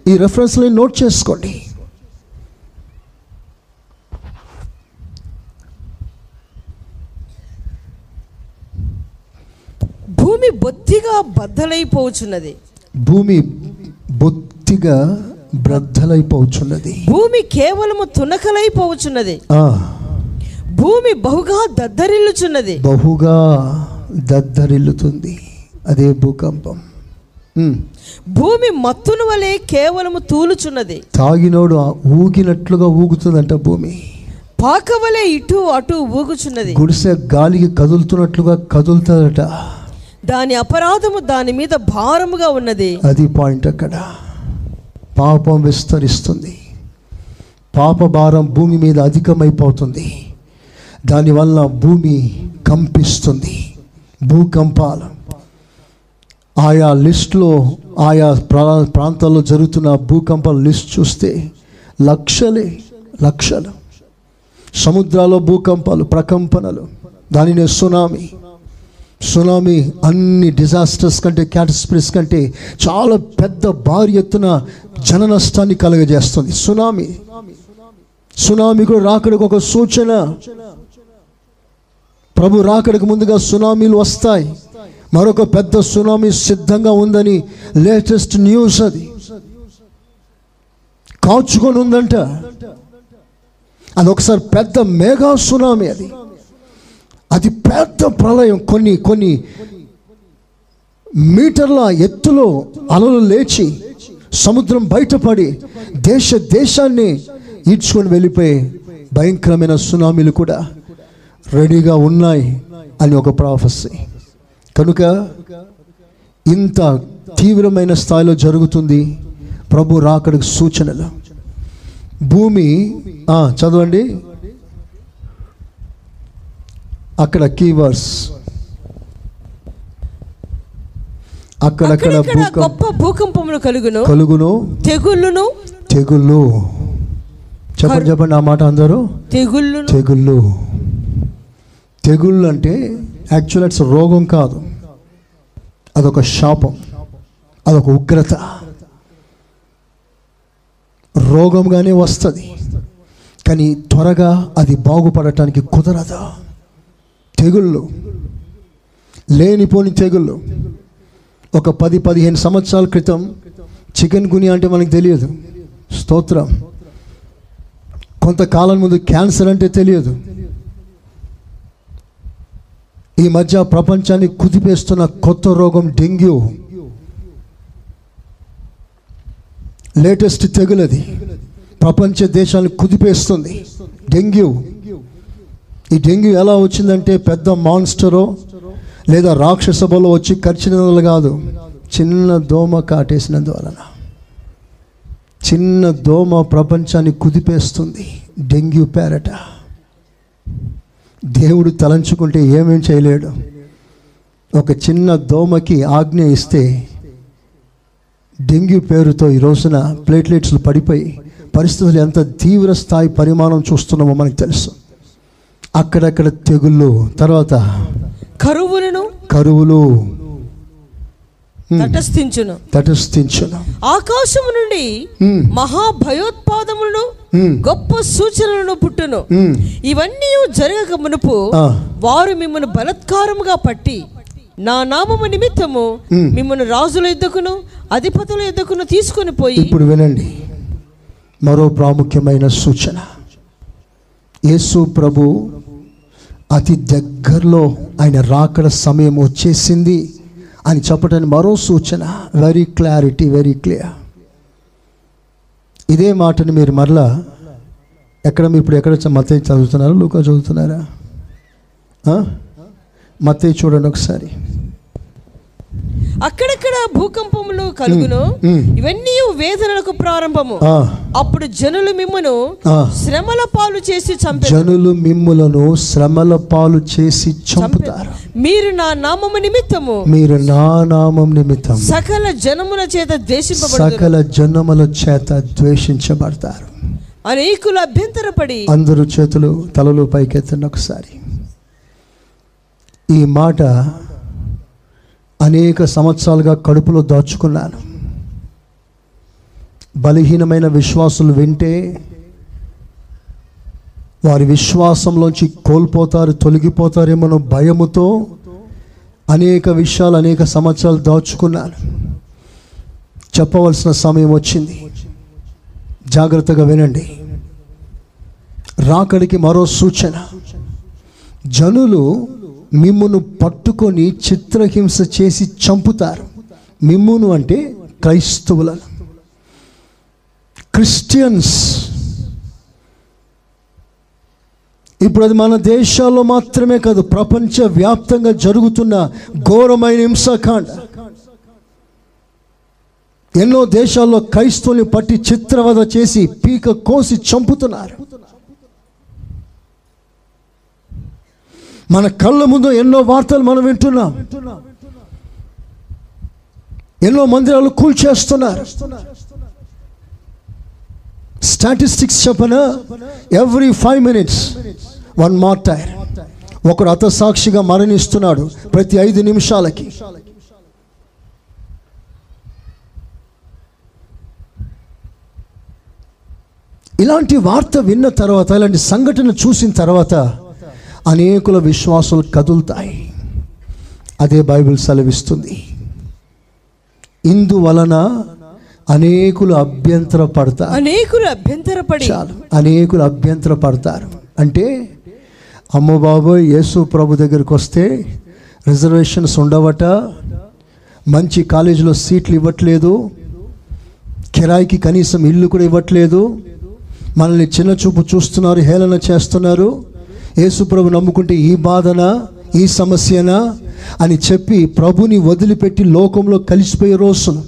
Speaker 1: ఈ రెఫరెన్స్ని నోట్ చేసుకోండి.
Speaker 2: భూమి బొత్తిగా బద్దలైపోవచ్చున్నది
Speaker 1: భూమి బొత్తిగా బ్రద్దలైపోచున్నది
Speaker 2: భూమి కేవలము తునకలైపోవచ్చున్నది
Speaker 1: ఆ,
Speaker 2: భూమి బహుగా దద్దరిల్లుచున్నది.
Speaker 1: బహుగా దద్దరిల్లుతుంది. అదే భూకంపం. ఉమ్.
Speaker 2: భూమి మత్తును వలె కేవలము తూలుచున్నది.
Speaker 1: తాగినోడు ఊగినట్లుగా ఊగుతుందంట భూమి.
Speaker 2: పాక వలె ఇటు అటు ఊగుచున్నది.
Speaker 1: గుడిసె గాలికి కదులుతున్నట్లుగా కదులుతుందట.
Speaker 2: దాని అపరాధము దాని మీద భారముగా ఉన్నది.
Speaker 1: అది పాయింట్ అక్కడ. పాపం విస్తరిస్తుంది. పాప భారం భూమి మీద అధికమైపోతుంది. దానివల్ల భూమి కంపిస్తుంది. భూకంపాలు. ఆయా లిస్టులో ఆయా ప్రా ప్రాంతాల్లో జరుగుతున్న భూకంపాల లిస్ట్ చూస్తే లక్షలే లక్షలు. సముద్రాల్లో భూకంపాలు ప్రకంపనలు దానినే సునామీ. సునామీ అన్ని డిజాస్టర్స్ కంటే క్యాటస్ప్రిస్ కంటే చాలా పెద్ద భారీ ఎత్తున జన నష్టాన్ని కలుగజేస్తుంది. సునామీ. సునామీ కూడా రాకడికి ఒక సూచన. ప్రభు రాకడికి ముందుగా సునామీలు వస్తాయి. మరొక పెద్ద సునామీ సిద్ధంగా ఉందని లేటెస్ట్ న్యూస్ అది. కాచుకొని ఉందంట. అది ఒకసారి పెద్ద మేఘా సునామీ అది. అది పెద్ద ప్రళయం కొన్ని కొన్ని మీటర్ల ఎత్తులో అలలు లేచి సముద్రం బయటపడి దేశ దేశాన్ని ఈడ్చుకొని వెళ్ళిపోయే భయంకరమైన సునామీలు కూడా. రెడీగా ఉన్నాయి అని ఒక ప్రాఫెసీ కనుక ఇంత తీవ్రమైన స్థాయిలో జరుగుతుంది ప్రభు రాకడికి సూచనలు. భూమి ఆ, చదవండి. అక్కడ కీవర్డ్స్ అక్కడక్కడ
Speaker 2: గొప్ప భూకంపములు కలుగును.
Speaker 1: కలుగును.
Speaker 2: తెగుళ్ళును.
Speaker 1: తెగుళ్ళు. చెప్పండి చెప్పండి ఆ మాట అందరూ.
Speaker 2: తెగుళ్ళును.
Speaker 1: తెగుళ్ళు. తెగుళ్ళు అంటే యాక్చువల్ ఇట్స్ రోగం కాదు. అదొక శాపం. అదొక ఉగ్రత. రోగంగానే వస్తుంది. కానీ త్వరగా అది బాగుపడటానికి కుదరదు. తెగుళ్ళు. లేనిపోని తెగుళ్ళు. ఒక పది పదిహేను సంవత్సరాల క్రితం చికెన్ గునియా అంటే మనకు తెలియదు. స్తోత్రం. కొంతకాలం ముందు క్యాన్సర్ అంటే తెలియదు. ఈ మధ్య ప్రపంచాన్ని కుదిపేస్తున్న కొత్త రోగం డెంగ్యూ. లేటెస్ట్ తెగులది. ప్రపంచ దేశాన్ని కుదిపేస్తుంది. డెంగ్యూ. ఈ డెంగ్యూ ఎలా వచ్చిందంటే పెద్ద మాన్స్టరో లేదా రాక్షస బలో వచ్చి కరిచినందువల్ల కాదు. చిన్న దోమ కాటేసినందువలన. చిన్న దోమ ప్రపంచాన్ని కుదిపేస్తుంది డెంగ్యూ పేరట. దేవుడు తలంచుకుంటే ఏమేం చేయలేడు. ఒక చిన్న దోమకి ఆజ్ఞ ఇస్తే డెంగ్యూ పేరుతో ఈ రోజున ప్లేట్లెట్స్లు పడిపోయి పరిస్థితులు ఎంత తీవ్ర స్థాయి పరిమాణం చూస్తున్నామో మనకు తెలుసు. అక్కడక్కడ తెగుళ్ళు తర్వాత
Speaker 2: కరువులను
Speaker 1: కరువులు
Speaker 2: తటస్థించును
Speaker 1: తటస్థించును
Speaker 2: ఆకాశము నుండి
Speaker 1: Hmm.
Speaker 2: మహా భయోత్పాదములను
Speaker 1: Hmm.
Speaker 2: గొప్ప సూచనలను పుట్టును
Speaker 1: Hmm.
Speaker 2: ఇవన్నీ జరగక మునుపు. వారు మిమ్మల్ని బలత్కారముగా పట్టి నా నామము నిమిత్తము
Speaker 1: Hmm.
Speaker 2: మిమ్మల్ని రాజుల యుద్ధకును అధిపతుల యుద్ధకును తీసుకొని పోయి
Speaker 1: ఇప్పుడు వినండి మరో ప్రాముఖ్యమైన సూచన యేసు ప్రభు అతి దగ్గరలో ఆయన రాకడ సమయం వచ్చేసింది అని చెప్పడానికి మరో సూచన. వెరీ క్లారిటీ వెరీ క్లియర్ ఇదే మాటని మీరు మరలా ఎక్కడ మీరు ఇప్పుడు ఎక్కడ మత చదువుతున్నారా? లూకా చదువుతున్నారా? మత చూడండి ఒకసారి.
Speaker 2: అక్కడక్కడ భూకంపములు కలుగును. ఇవన్నీ వేదనలకు ప్రారంభము. అప్పుడు జనులు మిమ్మను. శ్రమల పాలు చేసి చంపారు
Speaker 1: జనులు మిమ్ములను శ్రమల పాలు చేసి చంపుతారు.
Speaker 2: మీరు నా నామము నిమిత్తము.
Speaker 1: మీరు నా నామం నిమిత్తం
Speaker 2: సకల జనముల చేత ద్వేషింపబడు
Speaker 1: సకల జనముల చేత ద్వేషించబడతారు.
Speaker 2: అనేకులు అభ్యంతరపడి
Speaker 1: అందరూ చేతులు తలలు పైకెత్తండి ఒకసారి. ఈ మాట అనేక సంవత్సరాలుగా కడుపులో దాచుకున్నాను. బలహీనమైన విశ్వాసులు వింటే వారి విశ్వాసంలోంచి కోల్పోతారు తొలగిపోతారేమో భయముతో అనేక విషయాలు అనేక సంవత్సరాలు దాచుకున్నాను. చెప్పవలసిన సమయం వచ్చింది. జాగ్రత్తగా వినండి. రాకడికి మరో సూచన. జనులు మిమ్మును పట్టుకొని చిత్రహింస చేసి చంపుతారు. మిమ్మును అంటే క్రైస్తవులను. క్రిస్టియన్స్. ఇప్పుడు అది మన దేశాల్లో మాత్రమే కాదు ప్రపంచ వ్యాప్తంగా జరుగుతున్న ఘోరమైన హింసాకాండ. ఎన్నో దేశాల్లో క్రైస్తవుని పట్టి చిత్రవద చేసి పీక కోసి చంపుతున్నారు. మన కళ్ళ ముందు ఎన్నో వార్తలు మనం వింటున్నాం. ఎన్నో మందిరాలు కూల్చేస్తున్నారు స్టాటిస్టిక్స్ చెప్పన? Every five minutes one martyr. ఒకడు అతసాక్షిగా మరణిస్తున్నాడు ప్రతి ఐదు నిమిషాలకి. ఇలాంటి వార్త విన్న తర్వాత ఇలాంటి సంఘటన చూసిన తర్వాత అనేకుల విశ్వాసాలు కదులుతాయి. అదే బైబిల్ సెలవిస్తుంది. ఇందువలన అనేకులు అభ్యంతర పడతారు
Speaker 2: అనేకులు అభ్యంతరపడి
Speaker 1: చాలు. అనేకులు అభ్యంతర పడతారు అంటే అమ్మ బాబోయ్ యేసు ప్రభు దగ్గరికి వస్తే రిజర్వేషన్స్ ఉండవట మంచి కాలేజీలో సీట్లు ఇవ్వట్లేదు కిరాయికి కనీసం ఇల్లు కూడా ఇవ్వట్లేదు మనల్ని చిన్న చూపు చూస్తున్నారు హేళన చేస్తున్నారు యేసు ప్రభు నమ్ముకుంటే ఈ బాధన ఈ సమస్యనా అని చెప్పి ప్రభుని వదిలిపెట్టి లోకంలో కలిసిపోయే రోజున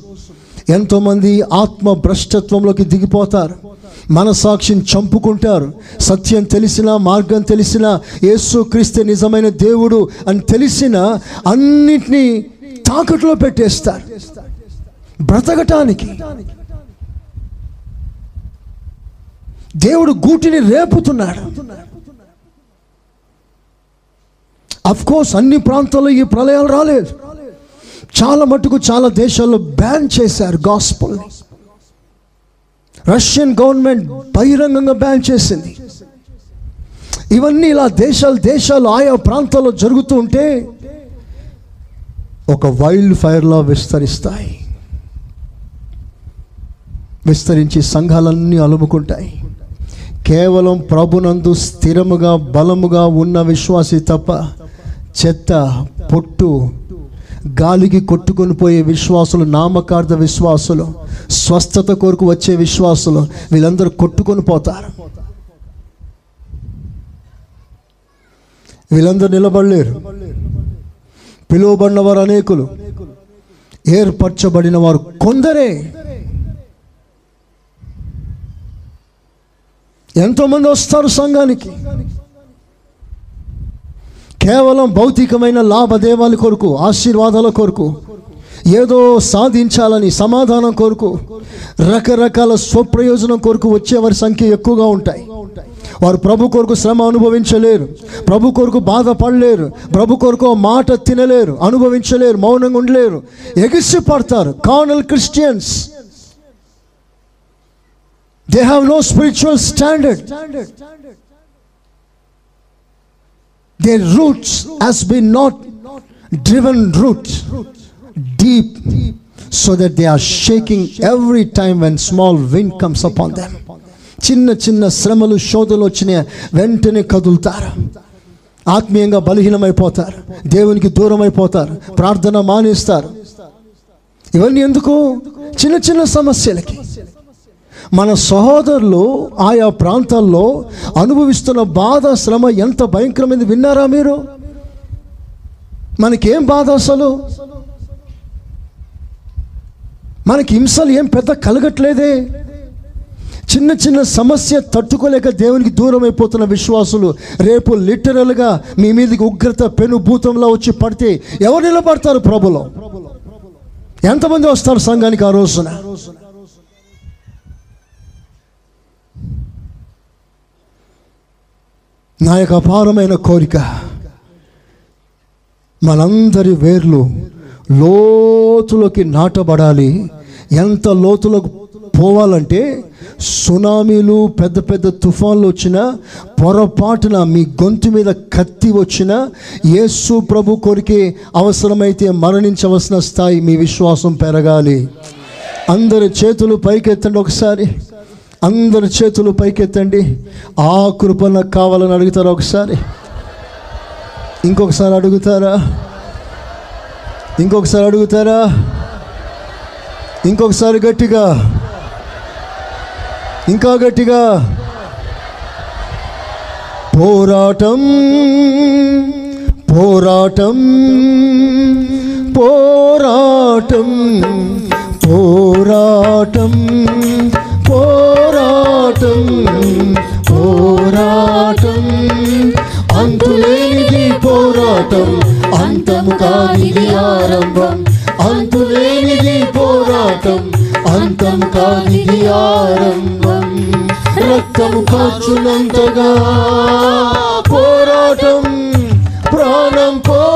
Speaker 1: ఎంతోమంది ఆత్మ భ్రష్టత్వంలోకి దిగిపోతారు. మనసాక్షిని చంపుకుంటారు. సత్యం తెలిసిన మార్గం తెలిసిన యేసు క్రీస్తే నిజమైన దేవుడు అని తెలిసిన అన్నిటినీ తాకట్లో పెట్టేస్తారు. బ్రతకటానికి. దేవుడు గూటిని రేపుతున్నాడు. కోర్స్ అన్ని ప్రాంతాల్లో ఈ ప్రళయాలు రాలేదు. చాలా మటుకు చాలా దేశాల్లో బ్యాన్ చేశారు గాస్పుల్ రష్యన్ గవర్నమెంట్ బహిరంగంగా బ్యాన్ చేసింది. ఇవన్నీ ఇలా దేశాలు దేశాలు ఆయా ప్రాంతాల్లో జరుగుతూ ఉంటే ఒక వైల్డ్ ఫైర్లా విస్తరిస్తాయి. విస్తరించి సంఘాలన్నీ అలుముకుంటాయి. కేవలం ప్రభునందు స్థిరముగా బలముగా ఉన్న విశ్వాసి తప్ప చెత్త పొట్టు గాలికి కొట్టుకొని పోయే విశ్వాసులు నామకార్థ విశ్వాసులు స్వస్థత కొరకు వచ్చే విశ్వాసులు వీళ్ళందరూ కొట్టుకొని పోతారు. వీళ్ళందరూ నిలబడలేరు. పిలువబడిన వారు అనేకులు ఏర్పరచబడిన వారు కొందరే. ఎంతోమంది వస్తారు సంఘానికి. కేవలం భౌతికమైన లాభదేవాల కొరకు ఆశీర్వాదాల కొరకు ఏదో సాధించాలని సమాధానం కొరకు రకరకాల స్వప్రయోజనం కొరకు వచ్చేవారి సంఖ్య ఎక్కువగా ఉంటాయి. వారు ప్రభు కొరకు శ్రమ అనుభవించలేరు ప్రభు కొరకు బాధపడలేరు ప్రభు కొరకు మాట తినలేరు అనుభవించలేరు మౌనంగా ఉండలేరు ఎగిసి పడతారు. Christians they have no spiritual standard their roots has been not driven root deep so that they are shaking every time when small wind comes upon them చిన్న చిన్న శ్రమలు శోధలు వచ్చిన వెంటనే కదులుతారు ఆత్మీయంగా బలహీనమైపోతారు దేవునికి దూరం అయిపోతారు ప్రార్థన మానేస్తారు ఇవన్నీ ఎందుకు చిన్న చిన్న సమస్యలకి మన సహోదరులు ఆయా ప్రాంతాల్లో అనుభవిస్తున్న బాధ శ్రమ ఎంత భయంకరమైంది విన్నారా మీరు? మనకేం బాధ అసలు? మనకి హింసలు ఏం పెద్ద కలగట్లేదే? చిన్న చిన్న సమస్య తట్టుకోలేక దేవునికి దూరం అయిపోతున్న విశ్వాసులు రేపు లిటరల్గా మీ మీదకి ఉగ్రత పెను భూతంలో వచ్చి పడితే ఎవరు నిలబడతారు ప్రభులో? ఎంతమంది వస్తారు సంఘానికి ఆ రోజున? నా యొక్క అపారమైన కోరిక. మనందరి వేర్లు లోతులోకి నాటబడాలి. ఎంత లోతులోకి పోవాలంటే సునామీలు పెద్ద పెద్ద తుఫాన్లు వచ్చినా పొరపాటున మీ గొంతు మీద కత్తి వచ్చినా యేసు ప్రభు కొరికే అవసరమైతే మరణించవలసిన స్థాయి మీ విశ్వాసం పెరగాలి. అందరి చేతులు పైకెత్తండి ఒకసారి. అందరి చేతులు పైకెత్తండి. ఆ కృప నాకు కావాలని అడుగుతారా ఒకసారి? ఇంకొకసారి అడుగుతారా? ఇంకొకసారి అడుగుతారా? ఇంకొకసారి గట్టిగా. ఇంకా గట్టిగా. పోరాటం పోరాటం పోరాటం పోరాటం పోరాటం. అంతులేనిది పోరాటం అంతము కానిది ఆరంభం. అంతులేనిది పోరాటం అంతం కానిది ఆరంభం. రక్తము కాచునంతగా పోరాటం ప్రాణం పో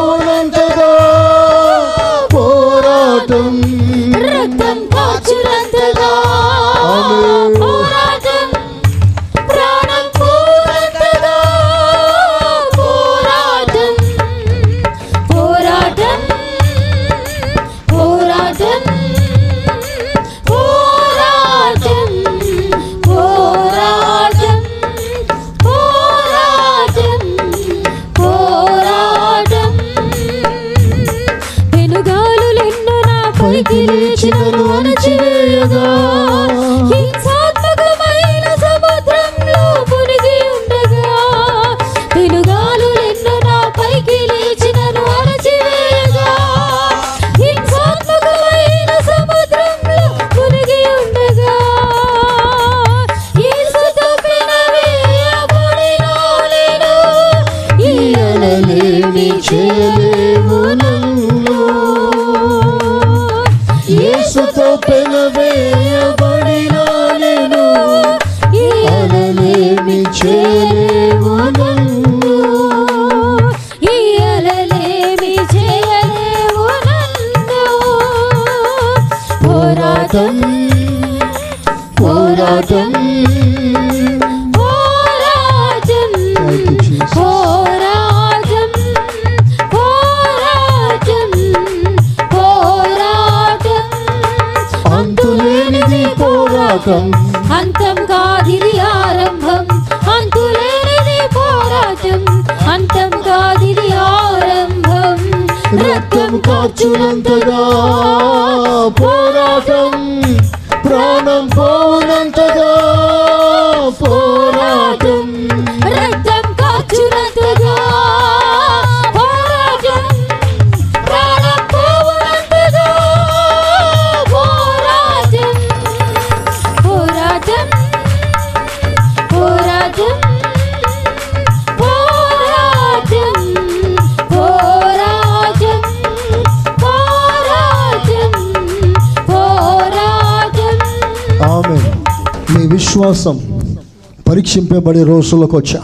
Speaker 1: పడే రోజులకు వచ్చా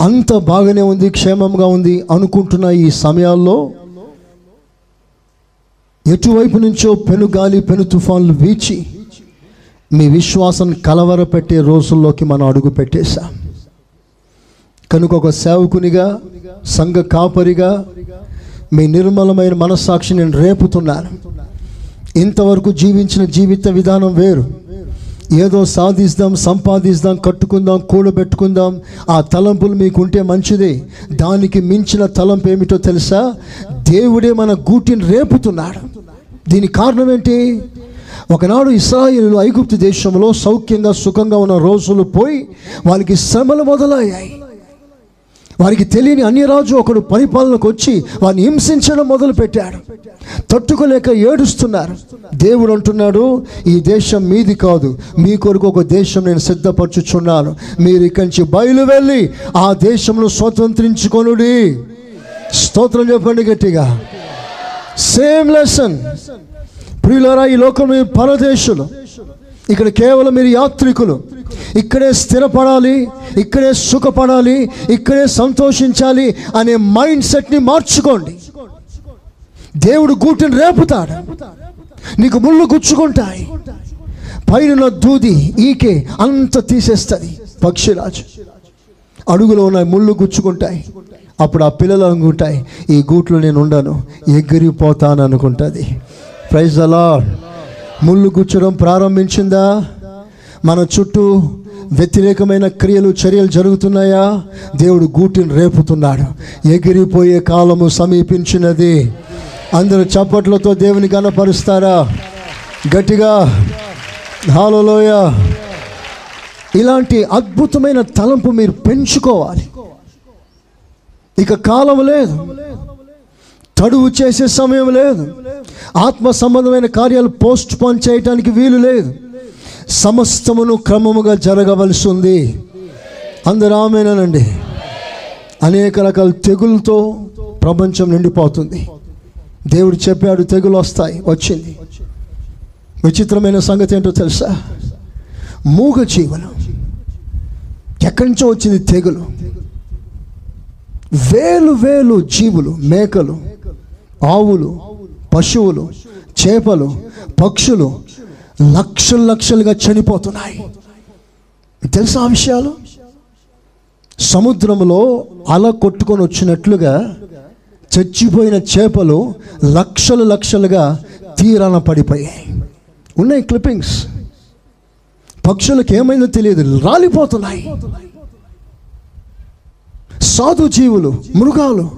Speaker 1: అంత బాగానే ఉంది క్షేమంగా ఉంది అనుకుంటున్న ఈ సమయాల్లో. ఎటువైపు నుంచో పెను గాలి పెను తుఫాన్లు వీచి మీ విశ్వాసం కలవరపెట్టే రోజుల్లోకి మనం అడుగు పెట్టేశాం. కనుక ఒక సేవకునిగా సంఘ కాపరిగా మీ నిర్మలమైన మనస్సాక్షి నేను రేపుతున్నాను. ఇంతవరకు జీవించిన జీవిత విధానం వేరు. ఏదో సాధిస్తాం సంపాదిస్తాం కట్టుకుందాం కూడబెట్టుకుందాం ఆ తలంపులు మీకు ఉంటే మంచిదే. దానికి మించిన తలంపు ఏమిటో తెలుసా? దేవుడే మన గూటిని రేపుతున్నాడు. దీని కారణం ఏంటి? ఒకనాడు ఇస్రాయిలు ఐగుప్తు దేశంలో సౌఖ్యంగా సుఖంగా ఉన్న రోజులు పోయి వాళ్ళకి శ్రమలు మొదలయ్యాయి. వారికి తెలియని అన్యరాజు ఒకడు పరిపాలనకు వచ్చి వారిని హింసించడం మొదలు పెట్టాడు తట్టుకోలేక ఏడుస్తున్నారు. దేవుడు అంటున్నాడు ఈ దేశం మీది కాదు. మీ కొరకు ఒక దేశం నేను సిద్ధపరచుచున్నాను. మీరు ఇక్కడి నుంచి బయలు వెళ్ళి ఆ దేశంలో స్వతంత్రించుకొనుడి. స్తోత్రం చెప్పండి గట్టిగా. సేమ్ లెసన్ ప్రియులరా ఈ లోకం మీరు పరదేశులు ఇక్కడ కేవలం మీరు యాత్రికులు ఇక్కడే స్థిరపడాలి ఇక్కడే సుఖపడాలి ఇక్కడే సంతోషించాలి అనే మైండ్ సెట్ని మార్చుకోండి. దేవుడు గూటిని రేపుతాడు. నీకు ముళ్ళు గుచ్చుకుంటాయి. పైన దూది ఈకే అంత తీసేస్తుంది పక్షిరాజు. అడుగులో ఉన్న ముళ్ళు గుచ్చుకుంటాయి. అప్పుడు ఆ పిల్లలు అనుకుంటాయి ఈ గూట్లో నేను ఉండను ఎగిరిపోతాను అనుకుంటుంది ప్రైజ్ అలా ముళ్ళు గుచ్చడం ప్రారంభించిందా? మన చుట్టూ వ్యతిరేకమైన క్రియలు చర్యలు జరుగుతున్నాయా? దేవుడు గూటిని రేపుతున్నాడు. ఎగిరిపోయే కాలము సమీపించినది. అందరూ చప్పట్లతో దేవుని కనపరుస్తారా? గట్టిగా. హాలలోయ ఇలాంటి అద్భుతమైన తలంపు మీరు పెంచుకోవాలి. ఇక కాలం లేదు. తడువు చేసే సమయం లేదు. ఆత్మ సంబంధమైన కార్యాలు పోస్ట్ పోన్ చేయటానికి వీలు లేదు. సమస్తమును క్రమముగా జరగవలసి ఉంది అందరూ ఆమెనండి అనేక రకాల తెగులతో ప్రపంచం నిండిపోతుంది. దేవుడు చెప్పాడు తెగులు వస్తాయి వచ్చింది. విచిత్రమైన సంగతి ఏంటో తెలుసా? మూగ జీవనం. ఎక్కడి నుంచో వచ్చింది తెగులు. వేలు వేలు జీవులు మేకలు ఆవులు పశువులు చేపలు పక్షులు లక్షలు లక్షలుగా చనిపోతున్నాయి. తెలుసా ఆ విషయాలు? సముద్రంలో అల కొట్టుకొని వచ్చినట్లుగా చచ్చిపోయిన చేపలు లక్షలు లక్షలుగా తీరాన పడిపోయాయి. ఉన్నాయి క్లిప్పింగ్స్ పక్షులకు ఏమైందో తెలియదు. రాలిపోతున్నాయి. సాధు జీవులు మృగాలు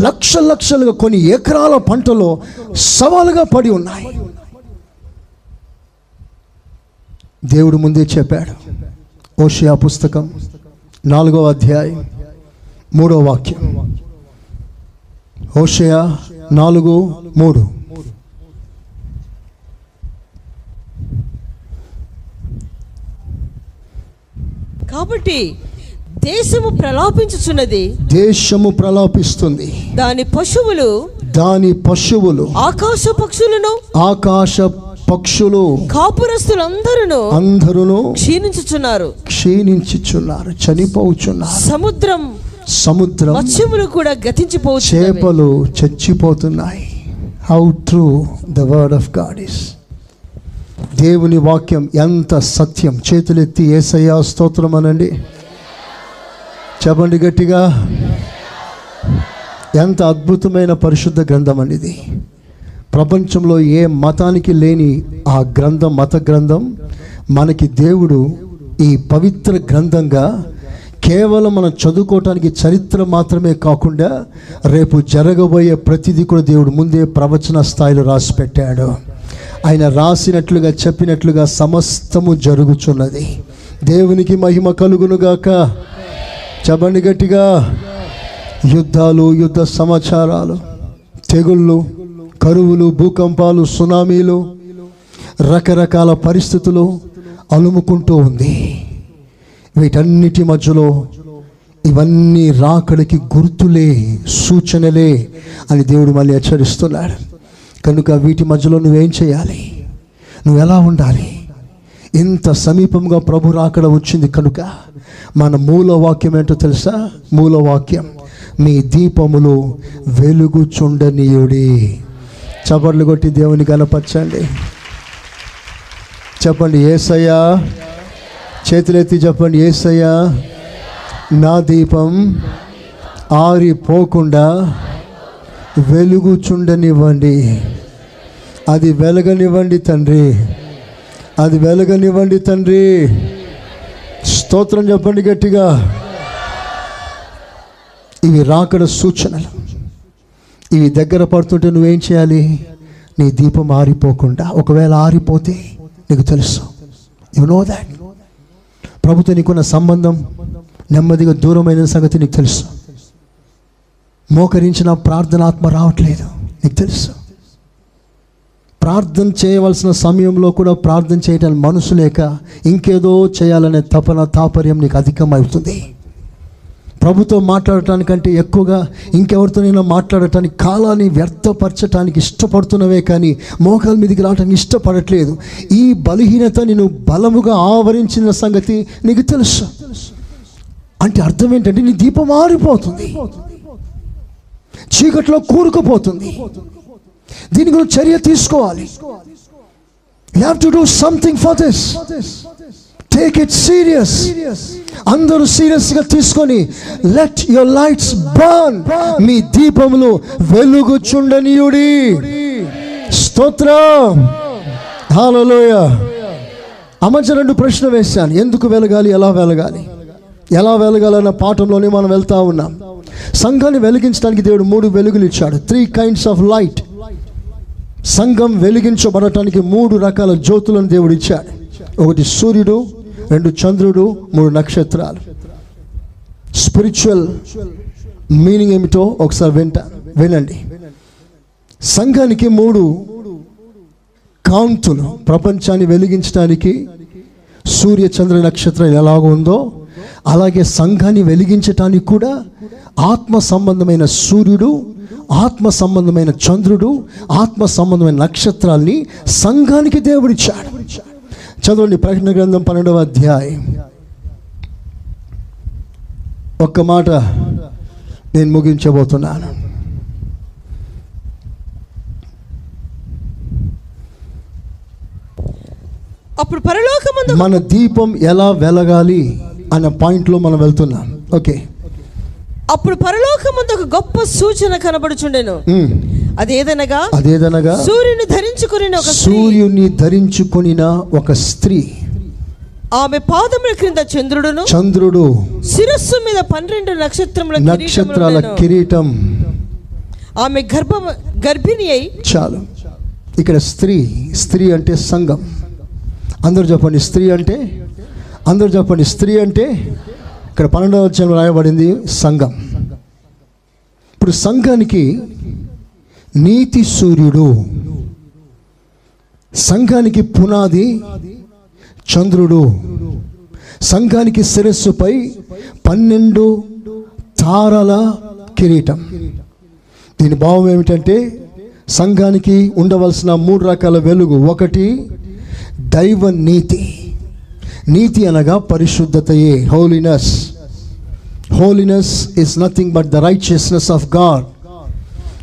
Speaker 1: లక్ష లక్షలుగా కొన్ని ఎకరాల పంటలో సవాలుగా పడి ఉన్నాయి. దేవుడు ముందే చెప్పాడు. ఓషియా పుస్తకం నాలుగవ అధ్యాయం మూడో వాక్యం. ఓషియా నాలుగు మూడు.
Speaker 2: కాబట్టి దేశము ప్రలాపించుచున్నది.
Speaker 1: దేశము ప్రలాపిస్తుంది.
Speaker 2: దాని పశువులు
Speaker 1: దాని పశువులు
Speaker 2: ఆకాశ పక్షులను
Speaker 1: ఆకాశ పక్షులు
Speaker 2: కాపురస్తులందరూ
Speaker 1: అందరూ
Speaker 2: క్షీణించుచున్నారు.
Speaker 1: క్షీణించుచున్నారు చనిపోచున్నారు
Speaker 2: సముద్రం
Speaker 1: సముద్రం
Speaker 2: మత్స్యములు కూడా గతించిపోవచ్చు
Speaker 1: చేపలు చచ్చిపోతున్నాయి. How true the word of God is దేవుని వాక్యం ఎంత సత్యం. చేతులెత్తి ఏసయ్యా స్తోత్రం అనండి చెప్పండి గట్టిగా. ఎంత అద్భుతమైన పరిశుద్ధ గ్రంథం అండి ఇది ప్రపంచంలో ఏ మతానికి లేని ఆ గ్రంథం మత గ్రంథం మనకి దేవుడు ఈ పవిత్ర గ్రంథంగా కేవలం మనం చదువుకోవటానికి చరిత్ర మాత్రమే కాకుండా రేపు జరగబోయే ప్రతిదీ కూడా దేవుడు ముందే ప్రవచన స్థాయిలో రాసి పెట్టాడు. ఆయన రాసినట్లుగా చెప్పినట్లుగా సమస్తము జరుగుచున్నది. దేవునికి మహిమ కలుగునుగాక చెప్పండి గట్టిగా. యుద్ధాలు యుద్ధ సమాచారాలు తెగుళ్ళు కరువులు భూకంపాలు సునామీలు రకరకాల పరిస్థితులు అలుముకుంటూ ఉంది. వీటన్నిటి మధ్యలో ఇవన్నీ రాకడికి గుర్తులే సూచనలే అని దేవుడు మళ్ళీ హెచ్చరిస్తున్నాడు. కనుక వీటి మధ్యలో నువ్వేం చేయాలి? నువ్వు ఎలా ఉండాలి? ఇంత సమీపంగా ప్రభు రాకడ వచ్చింది కనుక మన మూల వాక్యం ఏంటో తెలుసా? మూల వాక్యం మీ దీపములు వెలుగుచుండనీయుడి. చపర్లు కొట్టి దేవుని కనపరచండి. చెప్పండి ఏసయ్యా. చేతులెత్తి చెప్పండి ఏసయ్యా. నా దీపం ఆరిపోకుండా వెలుగుచుండనివ్వండి. అది వెలగనివ్వండి తండ్రి. అది వెలగనివ్వండి తండ్రి. స్తోత్రం చెప్పండి గట్టిగా. ఇవి రాకడ సూచనలు. ఇవి దగ్గర పడుతుంటే నువ్వేం చేయాలి? నీ దీపం ఆరిపోకుండా ఒకవేళ ఆరిపోతే నీకు తెలుసు. యు నో దాట్ ప్రభుత్వ నీకున్న సంబంధం నెమ్మదిగా దూరమైన సంగతి నీకు తెలుసు. మోకరించిన ప్రార్థనాత్మ రావట్లేదు. నీకు తెలుసు. ప్రార్థన చేయవలసిన సమయంలో కూడా ప్రార్థన చేయటానికి మనసు లేక ఇంకేదో చేయాలనే తపన తాపర్యం నీకు అధికమవుతుంది. ప్రభుతో మాట్లాడటానికంటే ఎక్కువగా ఇంకెవరితోనైనా మాట్లాడటానికి కాలాన్ని వ్యర్థపరచటానికి ఇష్టపడుతున్నవే కానీ మోకాల మీదకి రావడానికి ఇష్టపడట్లేదు. ఈ బలహీనత నేను బలముగా ఆవరించిన సంగతి నీకు తెలుసు. అంటే అర్థం ఏంటంటే నీ దీపం ఆరిపోతుంది. చీకట్లో కూరుకుపోతుంది. దీని గురించి చర్య తీసుకోవాలి. You have to do something for this take it serious అందరూ సీరియస్గా తీసుకొని లెట్ యువర్ లైట్స్ బర్న్ మీ దీపములు వెలుగుచుండనీయుడి. స్తోత్రం. హాలలోయ అమర్చ రెండు ప్రశ్న వేశాను. ఎందుకు వెలగాలి? ఎలా వెలగాలి? ఎలా వెలగాలన్న పాఠంలోనే మనం వెళ్తా ఉన్నాం. సంఘాన్ని వెలిగించడానికి దేవుడు మూడు వెలుగులు ఇచ్చాడు. త్రీ కైండ్స్ ఆఫ్ లైట్ సంఘం వెలిగించబడటానికి మూడు రకాల జ్యోతులను దేవుడు ఇచ్చాడు. ఒకటి సూర్యుడు రెండు చంద్రుడు మూడు నక్షత్రాలు. స్పిరిచువల్ మీనింగ్ ఏమిటో ఒకసారి వింట వినండి. సంఘానికి మూడు కాంతులు. ప్రపంచాన్ని వెలిగించడానికి సూర్య చంద్ర నక్షత్రం ఎలాగ ఉందో అలాగే సంఘాన్ని వెలిగించటానికి కూడా ఆత్మ సంబంధమైన సూర్యుడు ఆత్మ సంబంధమైన చంద్రుడు ఆత్మ సంబంధమైన నక్షత్రాల్ని సంఘానికి దేవుడిచ్చాడు. చదవండి ప్రకటన గ్రంథం పన్నెండవ అధ్యాయం. ఒక్క మాట నేను ముగించబోతున్నాను.
Speaker 2: అప్పుడు పరలోకమందు
Speaker 1: మన దీపం ఎలా వెలగాలి అనే పాయింట్లో మనం వెళ్తున్నాం. ఓకే
Speaker 2: అప్పుడు పరలోకమందు ఒక గొప్ప సూచన కనబడుచుండెను.
Speaker 1: ఉమ్.
Speaker 2: అదేదనగా?
Speaker 1: అదేదనగా?
Speaker 2: సూర్యుని ధరించుకుని ఒక
Speaker 1: సూర్యుని ధరించుకొనిన ఒక స్త్రీ.
Speaker 2: ఆమె పాదముల క్రింద చంద్రుడును
Speaker 1: చంద్రుడు
Speaker 2: శిరస్సు మీద పన్నెండు నక్షత్రముల
Speaker 1: నక్షత్రాల. కిరీటం.
Speaker 2: ఆమె గర్భ గర్భిణి అయి
Speaker 1: చాలు. ఇక్కడ స్త్రీ స్త్రీ అంటే సంఘం. అందరూ చెప్పండి స్త్రీ అంటే? అందరూ చెప్పండి స్త్రీ అంటే? ఇక్కడ పన్నెండవ వచ్చం రాయబడింది సంఘం. ఇప్పుడు సంఘానికి నీతి సూర్యుడు. సంఘానికి పునాది చంద్రుడు. సంఘానికి శిరస్సుపై పన్నెండు తారల కిరీటం. దీని భావం ఏమిటంటే సంఘానికి ఉండవలసిన మూడు రకాల వెలుగు. ఒకటి దైవ నీతి. నీతి అనగా పరిశుద్ధతయే holiness holiness is nothing but the righteousness of God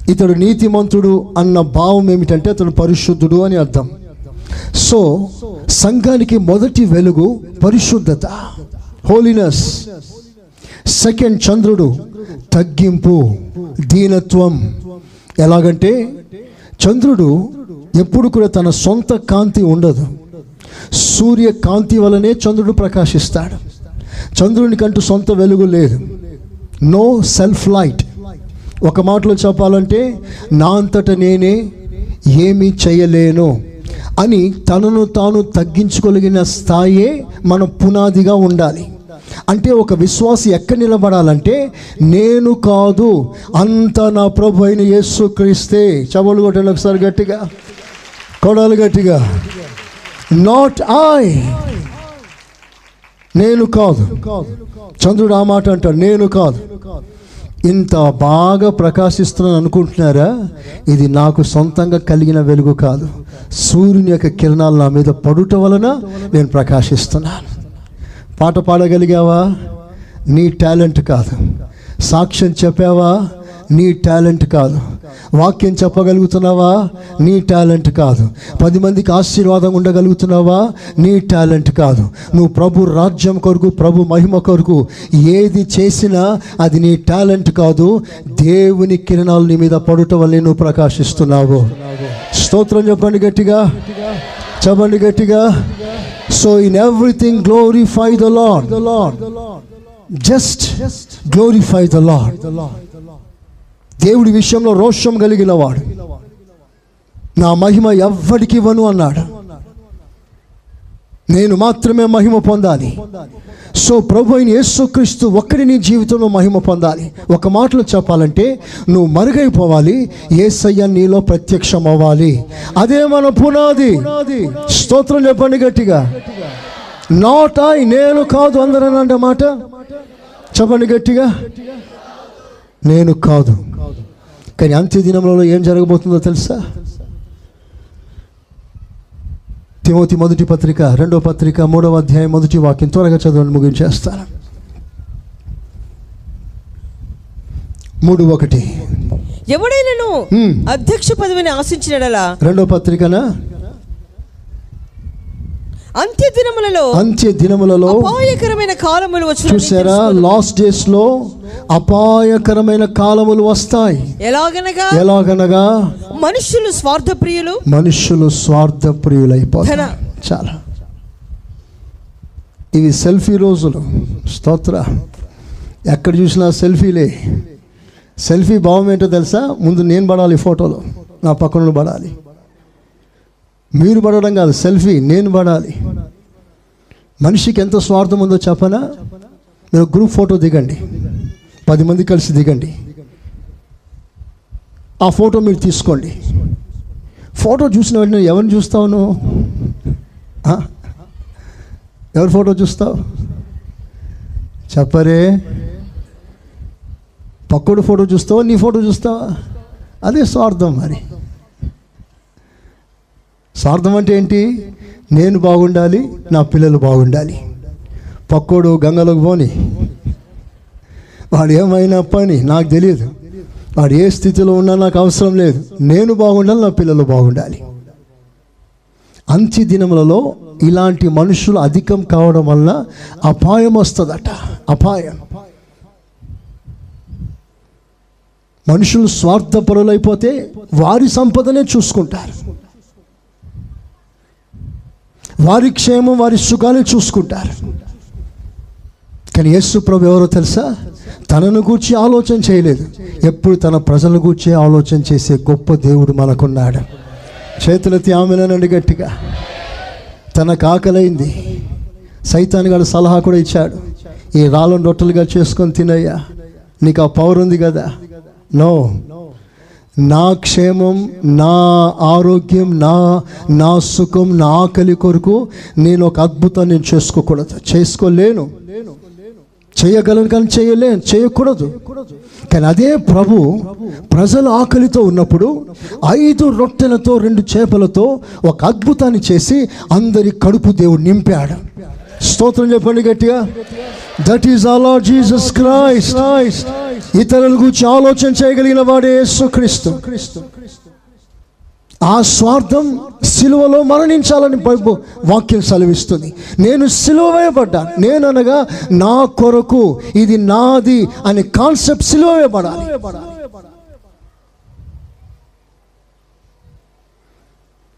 Speaker 1: ఇతడు నీతిమంతుడు అన్న భావం ఏమిటంటే అతడు పరిశుద్ధుడు అని అర్థం. సో సంఘానికి మొదటి వెలుగు పరిశుద్ధత హోలీనెస్ సెకండ్ చంద్రుడు తగ్గింపు దీనత్వం. ఎలాగంటే చంద్రుడు ఎప్పుడు కూడా తన సొంత కాంతి ఉండదు. సూర్య కాంతి వలనే చంద్రుడు ప్రకాశిస్తాడు. చంద్రునికంటూ సొంత వెలుగు లేదు. నో సెల్ఫ్ లైట్ ఒక మాటలో చెప్పాలంటే నా అంతట నేనే ఏమీ చేయలేను అని తనను తాను తగ్గించుకోగలిగిన స్థాయే మన పునాదిగా ఉండాలి. అంటే ఒక విశ్వాసి ఎక్కడ నిలబడాలంటే నేను కాదు అంత నా ప్రభు అయిన యేసు క్రీస్తే. చబలు కొట్టండి ఒకసారి గట్టిగా. కొడాలి గట్టిగా. నాట్ ఐ నేను కాదు. చంద్రుడు ఆ మాట అంటాడు నేను కాదు. ఇంత బాగా ప్రకాశిస్తున్నాను అనుకుంటున్నారా? ఇది నాకు సొంతంగా కలిగిన వెలుగు కాదు. సూర్యుని యొక్క కిరణాలు నా మీద పడుట వలన నేను ప్రకాశిస్తున్నాను. పాట పాడగలిగావా? నీ టాలెంట్ కాదు. సాక్ష్యం చెప్పావా? నీ టాలెంట్ కాదు. వాక్యం చెప్పగలుగుతున్నావా? నీ టాలెంట్ కాదు. పది మందికి ఆశీర్వాదం ఉండగలుగుతున్నావా? నీ టాలెంట్ కాదు. నువ్వు ప్రభు రాజ్యం కొరకు ప్రభు మహిమ కొరకు ఏది చేసినా అది నీ టాలెంట్ కాదు. దేవుని కిరణాలు నీ మీద పడుట వల్లే నువ్వు ప్రకాశిస్తున్నావు. స్తోత్రం చెప్పండి గట్టిగా. చెప్పండి గట్టిగా. So in everything glorify the Lord the Lord just glorify the Lord దేవుడి విషయంలో రోషం కలిగిన వాడు నా మహిమ ఎవ్వడికి ఇవ్వను అన్నాడు. నేను మాత్రమే మహిమ పొందాలి. సో ప్రభు అయిన యేసుక్రీస్తు ఒక్కడి నీ జీవితంలో మహిమ పొందాలి. ఒక మాటలో చెప్పాలంటే నువ్వు మరుగైపోవాలి ఏసయ్య నీలో ప్రత్యక్షం అవ్వాలి అదే మన పునాది. స్తోత్రం చెప్పండి గట్టిగా. నాట్ ఐ నేను కాదు అందరూ అంటే మాట. చెప్పండి గట్టిగా. నేను కాదు. కానీ అంత్య దినంలో ఏం జరగబోతుందో తెలుసా? తిమోతి మొదటి పత్రిక రెండో పత్రిక మూడవ అధ్యాయం మొదటి వాక్యం త్వరగా చదవండి ముగించేస్తాను. మూడు ఒకటి.
Speaker 2: ఎవడైనను అధ్యక్ష పదవిని ఆశించినడలా?
Speaker 1: రెండో పత్రికనా?
Speaker 2: అంత్య దినములలో
Speaker 1: అంత్య దినములలో
Speaker 2: అపాయకరమైన కాలములు వచ్చి
Speaker 1: చూసారా లాస్ట్ డేస్లో అపాయకరమైన కాలములు వస్తాయి.
Speaker 2: ఎలాగనగా?
Speaker 1: ఎలాగనగా?
Speaker 2: మనుషులు స్వార్థ ప్రియులు
Speaker 1: మనుషులు స్వార్థ ప్రియులైపోతారు. చాలా. ఇవి సెల్ఫీ రోజులు. స్తోత్ర. ఎక్కడ చూసినా సెల్ఫీలే. సెల్ఫీ భావం ఏంటో తెలుసా? ముందు నేను పడాలి ఫోటోలో. నా పక్కన పడాలి. మీరు పడడం కాదు సెల్ఫీ నేను పడాలి. మనిషికి ఎంత స్వార్థం ఉందో చెప్పనా? మీరు గ్రూప్ ఫోటో దిగండి. పది మంది కలిసి దిగండి. ఆ ఫోటో మీరు తీసుకోండి. ఫోటో చూసిన వెంటనే ఎవరిని చూస్తావు నువ్వు? ఎవరి ఫోటో చూస్తావు? చెప్పరే. పక్కోడు ఫోటో చూస్తావా? నీ ఫోటో చూస్తావా? అదే స్వార్థం మరి. స్వార్థం అంటే ఏంటి? నేను బాగుండాలి నా పిల్లలు బాగుండాలి. పక్కోడు గంగలోకి పోని. వాడు ఏమైనా పని నాకు తెలియదు. వాడు ఏ స్థితిలో ఉన్నా నాకు అవసరం లేదు. నేను బాగుండాలి నా పిల్లలు బాగుండాలి. అంత్య దినములలో ఇలాంటి మనుషులు అధికం కావడం వలన అపాయం వస్తుందట. అపాయం. మనుషులు స్వార్థపరులైపోతే వారి సంపదనే చూసుకుంటారు. వారి క్షేమం వారి సుఖాలు చూసుకుంటారు. కానీ యేసు ప్రభు ఎవరో తెలుసా? తనను గూర్చి ఆలోచన చేయలేదు. ఎప్పుడు తన ప్రజల గూర్చి ఆలోచన చేసే గొప్ప దేవుడు మనకున్నాడు. చేతులెత్తి ఆమెనండి గట్టిగా. తనకు ఆకలైంది. సైతాన్ గారు సలహా కూడా ఇచ్చాడు. ఈ రాళ్ళను రొట్టెలుగా చేసుకొని తినయ్యా. నీకు ఆ పవర్ ఉంది కదా? నో నా క్షేమం నా ఆరోగ్యం నా నా సుఖం నా ఆకలి కొరకు నేను ఒక అద్భుతాన్ని నేను చేసుకోకూడదు. చేసుకోలేను. చేయగలను కానీ చేయలేను చేయకూడదు. కానీ అదే ప్రభు ప్రజల ఆకలితో ఉన్నప్పుడు ఐదు రొట్టెలతో రెండు చేపలతో ఒక అద్భుతాన్ని చేసి అందరి కడుపు దేవుడు నింపాడు. స్తోత్రం చెప్పండి గట్టిగా. దట్ ఈస్ అలార్ జీసస్ క్రైస్ట్ ఇతరుల గురించి ఆలోచన చేయగలిగిన వాడే యేసుక్రీస్తు ఆ స్వార్థం సిలువలో మరణించాలని బైబు వాక్యం సెలవిస్తుంది. నేను సిలువ వేయబడ్డా నేననగా నా కొరకు ఇది నాది అనే కాన్సెప్ట్ సిలువ వేయబడాలి.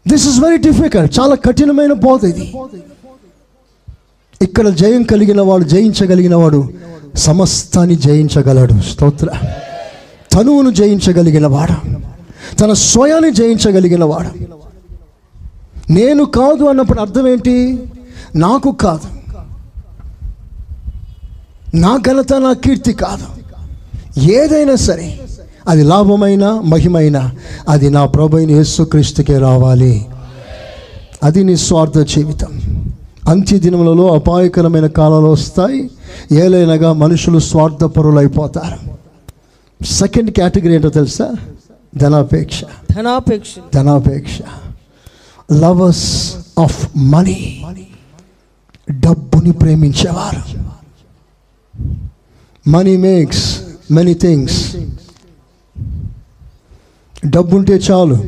Speaker 1: దిస్ ఇస్ వెరీ డిఫికల్ట్ చాలా కఠినమైన బోధ ఇది. ఇక్కడ జయం కలిగిన వాడు జయించగలిగిన వాడు సమస్తాన్ని జయించగలడు. స్తోత్ర. తనువును జయించగలిగిన వాడు. తన స్వయాన్ని జయించగలిగిన వాడు. నేను కాదు అన్నప్పుడు అర్థం ఏంటి? నాకు కాదు. నా ఘనత నా కీర్తి కాదు. ఏదైనా సరే అది లాభమైన మహిమైన అది నా ప్రభు యేసుక్రీస్తుకే రావాలి. అది నిస్వార్థ జీవితం. అంత్య దినములలో అపాయకరమైన కాలాలు వస్తాయి. ఏలైనగా మనుషులు స్వార్థపరులైపోతారు. సెకండ్ కేటగిరీ ఏంటో తెలుసా? ధనాపేక్ష.
Speaker 2: ధనాపేక్ష.
Speaker 1: ధనాపేక్ష. లవర్స్ ఆఫ్ మనీ డబ్బుని ప్రేమించేవారు. మనీ మేక్స్ మెనీ థింగ్స్ డబ్బుంటే చాలు.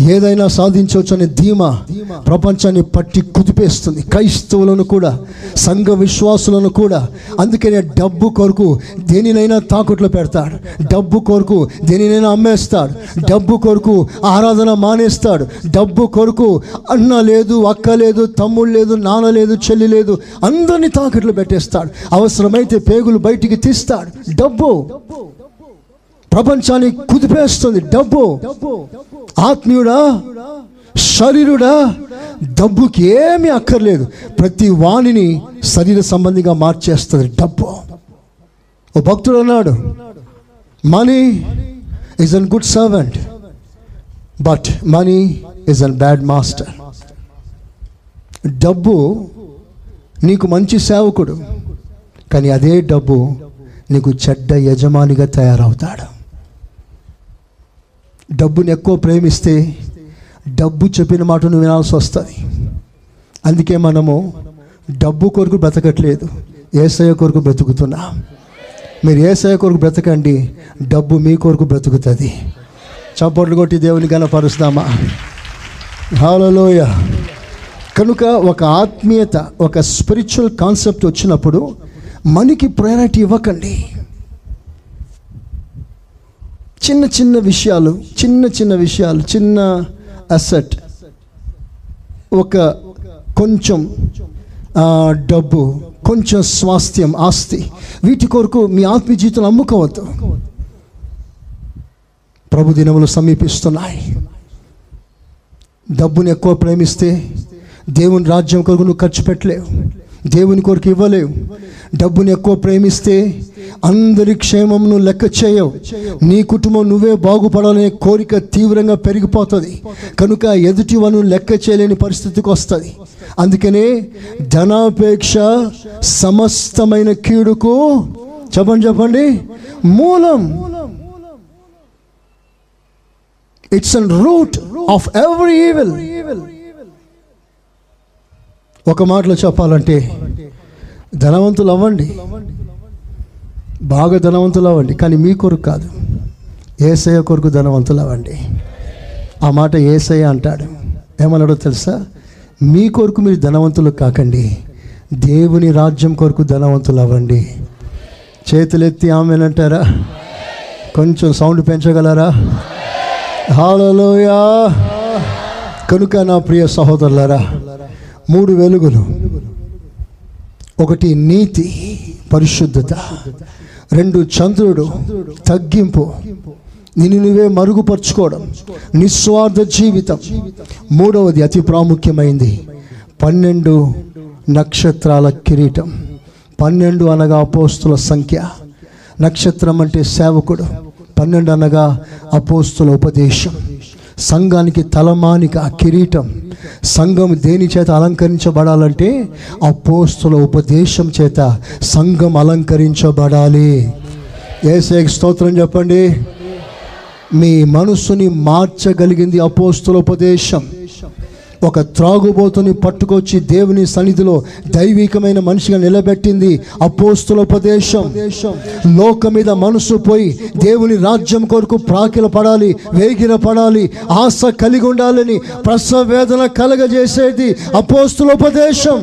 Speaker 1: ఏదైనా సాధించవచ్చు అనే ధీమా ప్రపంచాన్ని పట్టి కుదిపేస్తుంది. క్రైస్తవులను కూడా సంఘ విశ్వాసులను కూడా. అందుకనే డబ్బు కొరకు దేనినైనా తాకట్లు పెడతాడు. డబ్బు కొరకు దేనినైనా అమ్మేస్తాడు. డబ్బు కొరకు ఆరాధన మానేస్తాడు. డబ్బు కొరకు అన్న లేదు అక్క లేదు తమ్ముడు లేదు నాన్న లేదు చెల్లి లేదు అందరినీ తాకట్లు పెట్టేస్తాడు. అవసరమైతే పేగులు బయటికి తీస్తాడు. డబ్బు. ప్రపంచాన్ని కుదిపేస్తుంది. డబ్బు. ఆత్మీయుడా శరీరుడా డబ్బుకి ఏమీ అక్కర్లేదు. ప్రతి వాణిని శరీర సంబంధిగా మార్చేస్తుంది డబ్బు. ఓ భక్తుడు అన్నాడు money is an good servant but money is an bad master డబ్బు నీకు మంచి సేవకుడు కానీ అదే డబ్బు నీకు చెడ్డ యజమానిగా తయారవుతాడు. డబ్బుని ఎక్కువ ప్రేమిస్తే డబ్బు చెప్పిన మాటను వినాల్సి వస్తుంది. అందుకే మనము డబ్బు కొరకు బ్రతకట్లేదు ఏసయ కొరకు బ్రతుకుతున్నా. మీరు ఏసయ కొరకు బ్రతకండి డబ్బు మీ కొరకు బ్రతుకుతుంది. చప్పట్లు కొట్టి దేవుని గనపరుస్తామా హాలలోయ కనుక ఒక ఆత్మీయత ఒక స్పిరిచువల్ కాన్సెప్ట్ వచ్చినప్పుడు మనకి ప్రయారిటీ ఇవ్వకండి. చిన్న చిన్న విషయాలు చిన్న చిన్న విషయాలు చిన్న అసెట్ ఒక కొంచెం డబ్బు కొంచెం స్వాస్థ్యం ఆస్తి. వీటి కొరకు మీ ఆత్మీయ జీవితం అమ్ముకోవద్దు ప్రభు దినములు సమీపిస్తున్నాయి. డబ్బుని ఎక్కువ ప్రేమిస్తే దేవుని రాజ్యం కొరకు నువ్వు ఖర్చు పెట్టలేవు. దేవుని కొరకు ఇవ్వలేవు. డబ్బుని ఎక్కువ ప్రేమిస్తే అందరి క్షేమంను లెక్క చేయవు. నీ కుటుంబం నువ్వే బాగుపడాలనే కోరిక తీవ్రంగా పెరిగిపోతుంది. కనుక ఎదుటి వను లెక్క చేయలేని పరిస్థితికి వస్తుంది. అందుకనే ధనాపేక్ష సమస్తమైన కీడుకు చెప్పండి చెప్పండి. మూలం. It's an root of every evil ఒక మాటలో చెప్పాలంటే ధనవంతులు అవ్వండి బాగా ధనవంతులు అవ్వండి కానీ మీ కొరకు కాదు. ఏసయ్య కొరకు ధనవంతులు అవ్వండి ఆ మాట ఏసయ్య అంటాడు. ఏమన్నాడో తెలుసా? మీ కొరకు మీరు ధనవంతులు కాకండి. దేవుని రాజ్యం కొరకు ధనవంతులు అవ్వండి చేతులెత్తి ఆమెనంటారా కొంచెం సౌండ్ పెంచగలరా? హాలలోయా కనుక నా ప్రియ సహోదరులారా మూడు వెలుగులు. ఒకటి నీతి పరిశుద్ధత. రెండు చంద్రుడు తగ్గింపు. నిన్ను నువ్వే మరుగుపరుచుకోవడం. నిస్వార్థ జీవితం. మూడవది అతి ప్రాముఖ్యమైంది. పన్నెండు నక్షత్రాల కిరీటం. పన్నెండు అనగా అపోస్తుల సంఖ్య. నక్షత్రం అంటే సేవకుడు. పన్నెండు అనగా అపోస్తుల ఉపదేశం. సంఘానికి తలమానిక కిరీటం. సంఘం దేని చేత అలంకరించబడాలంటే అపోస్తుల ఉపదేశం చేత సంఘం అలంకరించబడాలి. ఏసే స్తోత్రం చెప్పండి. మీ మనసుని మార్చగలిగింది అపోస్తుల ఉపదేశం. ఒక త్రాగుబోతుని పట్టుకొచ్చి దేవుని సన్నిధిలో దైవికమైన మనిషిగా నిలబెట్టింది అపోస్తుల ఉపదేశం. మీద మనసు పోయి దేవుని రాజ్యం కొరకు ప్రాకిల పడాలి వేగిర పడాలి ఆశ కలిగి ఉండాలని ప్రసవ వేదన కలగజేసేది అపోస్తుల ఉపదేశం.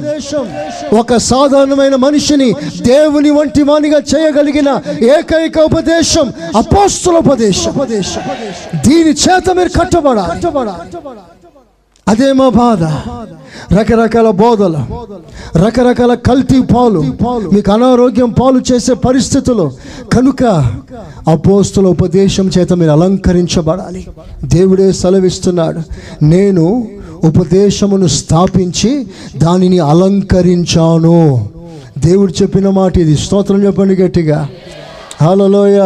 Speaker 1: ఒక సాధారణమైన మనిషిని దేవుని వంటి వానిగా చేయగలిగిన ఏకైక ఉపదేశం అపోస్తుల ఉపదేశం. దీని చేత మీరు కట్టబడాలి. అదే మా బాధ. రకరకాల బోధలు రకరకాల కల్తీ పాలు మీకు అనారోగ్యం పాలు చేసే పరిస్థితులు. కనుక అపోస్తుల ఉపదేశం చేత మీరు అలంకరించబడాలి. దేవుడే సెలవిస్తున్నాడు నేను ఉపదేశమును స్థాపించి దానిని అలంకరించాను. దేవుడు చెప్పిన మాట ఇది. స్తోత్రం చెప్పండి గట్టిగా. హలోయ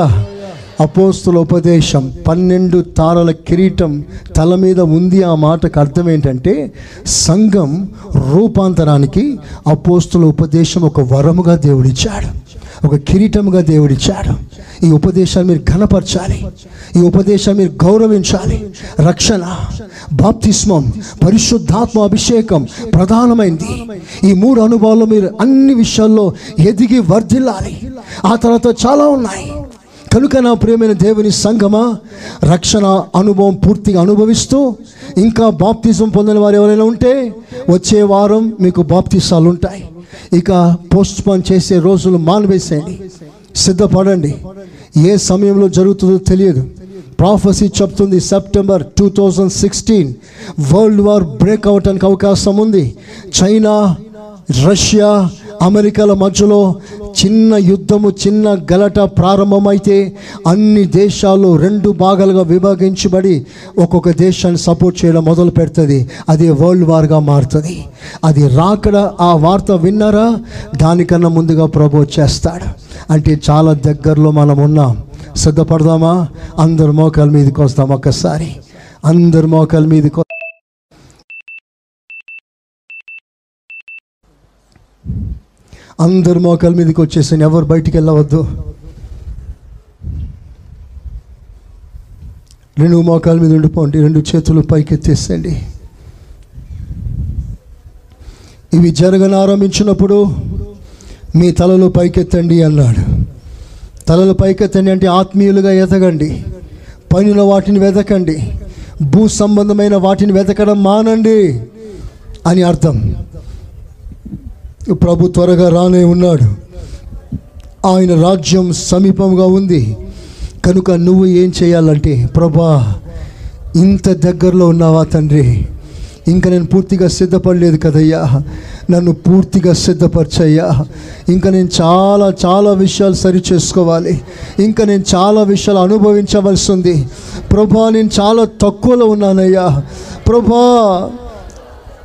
Speaker 1: అపోస్తుల ఉపదేశం పన్నెండు తారల కిరీటం తల మీద ఉంది ఆ మాటకు అర్థం ఏంటంటే సంఘం రూపాంతరానికి అపోస్తుల ఉపదేశం ఒక వరముగా దేవుడిచ్చాడు ఒక కిరీటముగా దేవుడిచ్చాడు. ఈ ఉపదేశాన్ని మీరు ఘనపరచాలి ఈ ఉపదేశాన్ని మీరు గౌరవించాలి. రక్షణ బాప్తిస్మం పరిశుద్ధాత్మ అభిషేకం ప్రధానమైంది. ఈ మూడు అనుభవాల్లో మీరు అన్ని విషయాల్లో ఎదిగి వర్ధిల్లాలి. ఆ తర్వాత చాలా ఉన్నాయి. కనుక నా ప్రియమైన దేవుని సంఘమా రక్షణ అనుభవం పూర్తిగా అనుభవిస్తూ ఇంకా బాప్తిజం పొందిన వారు ఎవరైనా ఉంటే వచ్చే వారం మీకు బాప్తిసాలు ఉంటాయి. ఇక పోస్ట్ పోన్ చేసే రోజులు మానవేసేయండి. సిద్ధపడండి. ఏ సమయంలో జరుగుతుందో తెలియదు. ప్రాఫెసీ చెప్తుంది September two thousand sixteen world war break అవటానికి అవకాశం ఉంది. చైనా రష్యా అమెరికాల మధ్యలో చిన్న యుద్ధము చిన్న గలట ప్రారంభమైతే అన్ని దేశాలు రెండు భాగాలుగా విభాగించబడి ఒక్కొక్క దేశాన్ని సపోర్ట్ చేయడం మొదలు పెడుతుంది. అది వరల్డ్ వార్గా మారుతుంది. అది రాకడ ఆ వార్త విన్నారా? దానికన్నా ముందుగా ప్రభు చేస్తాడు అంటే చాలా దగ్గరలో మనం ఉన్నాం. సిద్ధపడదామా? అందరు మోకాల మీదకి వస్తాం ఒక్కసారి. అందరు మోకాల మీదకి అందరు మోకాల మీదకి వచ్చేసాను. ఎవరు బయటికి వెళ్ళవద్దు. రెండు మోకాల మీద ఉండిపోండి. రెండు చేతులు పైకెత్తేసండి ఇవి జరగని ఆరంభించినప్పుడు మీ తలలు పైకెత్తండి అన్నాడు. తలలు పైకెత్తండి అంటే ఆత్మీయులుగా ఎదగండి. పైన వాటిని వెతకండి భూ సంబంధమైన వాటిని వెతకడం మానండి అని అర్థం. ప్రభు త్వరగా రానే ఉన్నాడు. ఆయన రాజ్యం సమీపంగా ఉంది. కనుక నువ్వు ఏం చేయాలంటే ప్రభా ఇంత దగ్గరలో ఉన్నావా తండ్రి? ఇంకా నేను పూర్తిగా సిద్ధపడలేదు కదయ్యా. నన్ను పూర్తిగా సిద్ధపరచయ్యా. ఇంకా నేను చాలా చాలా విషయాలు సరి చేసుకోవాలి. ఇంకా నేను చాలా విషయాలు అనుభవించవలసి ఉంది. ప్రభా నేను చాలా తక్కువలో ఉన్నానయ్యా. ప్రభా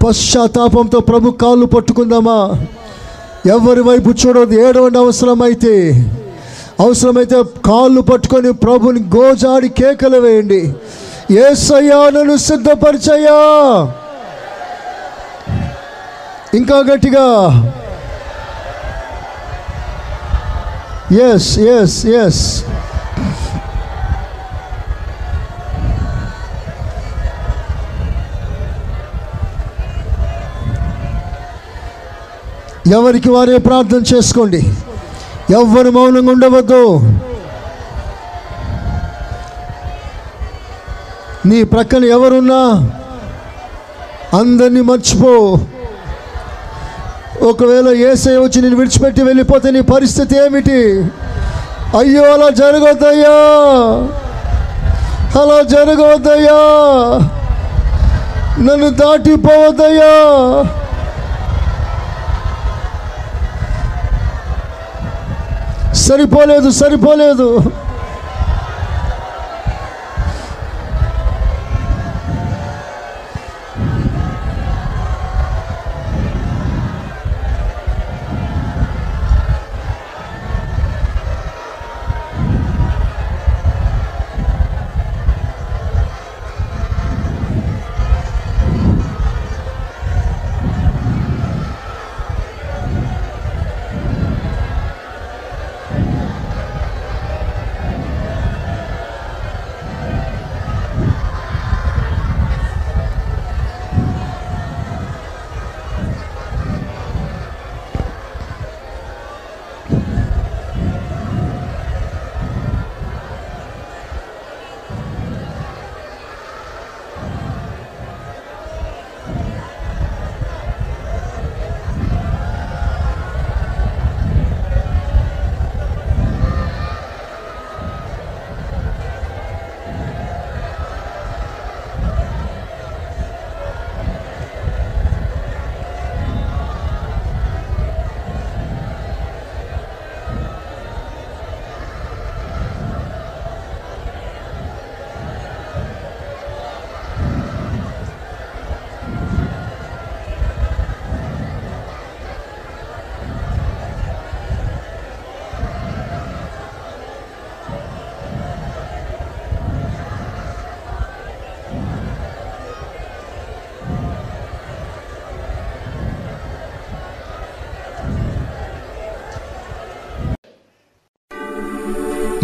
Speaker 1: పశ్చాత్తాపంతో ప్రభు కాళ్ళు పట్టుకుందామా? ఎవరి వైపు చూడదు ఏడవండి అవసరమైతే. అవసరమైతే కాళ్ళు పట్టుకొని ప్రభుని గోజాడి కేకలు వేయండి. ఏసయ్యా నన్ను సిద్ధపరిచయ్యా. ఇంకా గట్టిగా. ఎస్ ఎస్ ఎస్ ఎవరికి వారే ప్రార్థన చేసుకోండి. ఎవ్వరు మౌనంగా ఉండవద్దు. నీ ప్రక్కన ఎవరున్నా అందరినీ మర్చిపో. ఒకవేళ ఏసై వచ్చి నేను విడిచిపెట్టి వెళ్ళిపోతే నీ పరిస్థితి ఏమిటి? అయ్యో అలా జరగొద్దయ్యా. అలా జరగవద్దయ్యా నన్ను దాటిపోవద్దయ్యా. సరిపోలేదు సరిపోలేదు.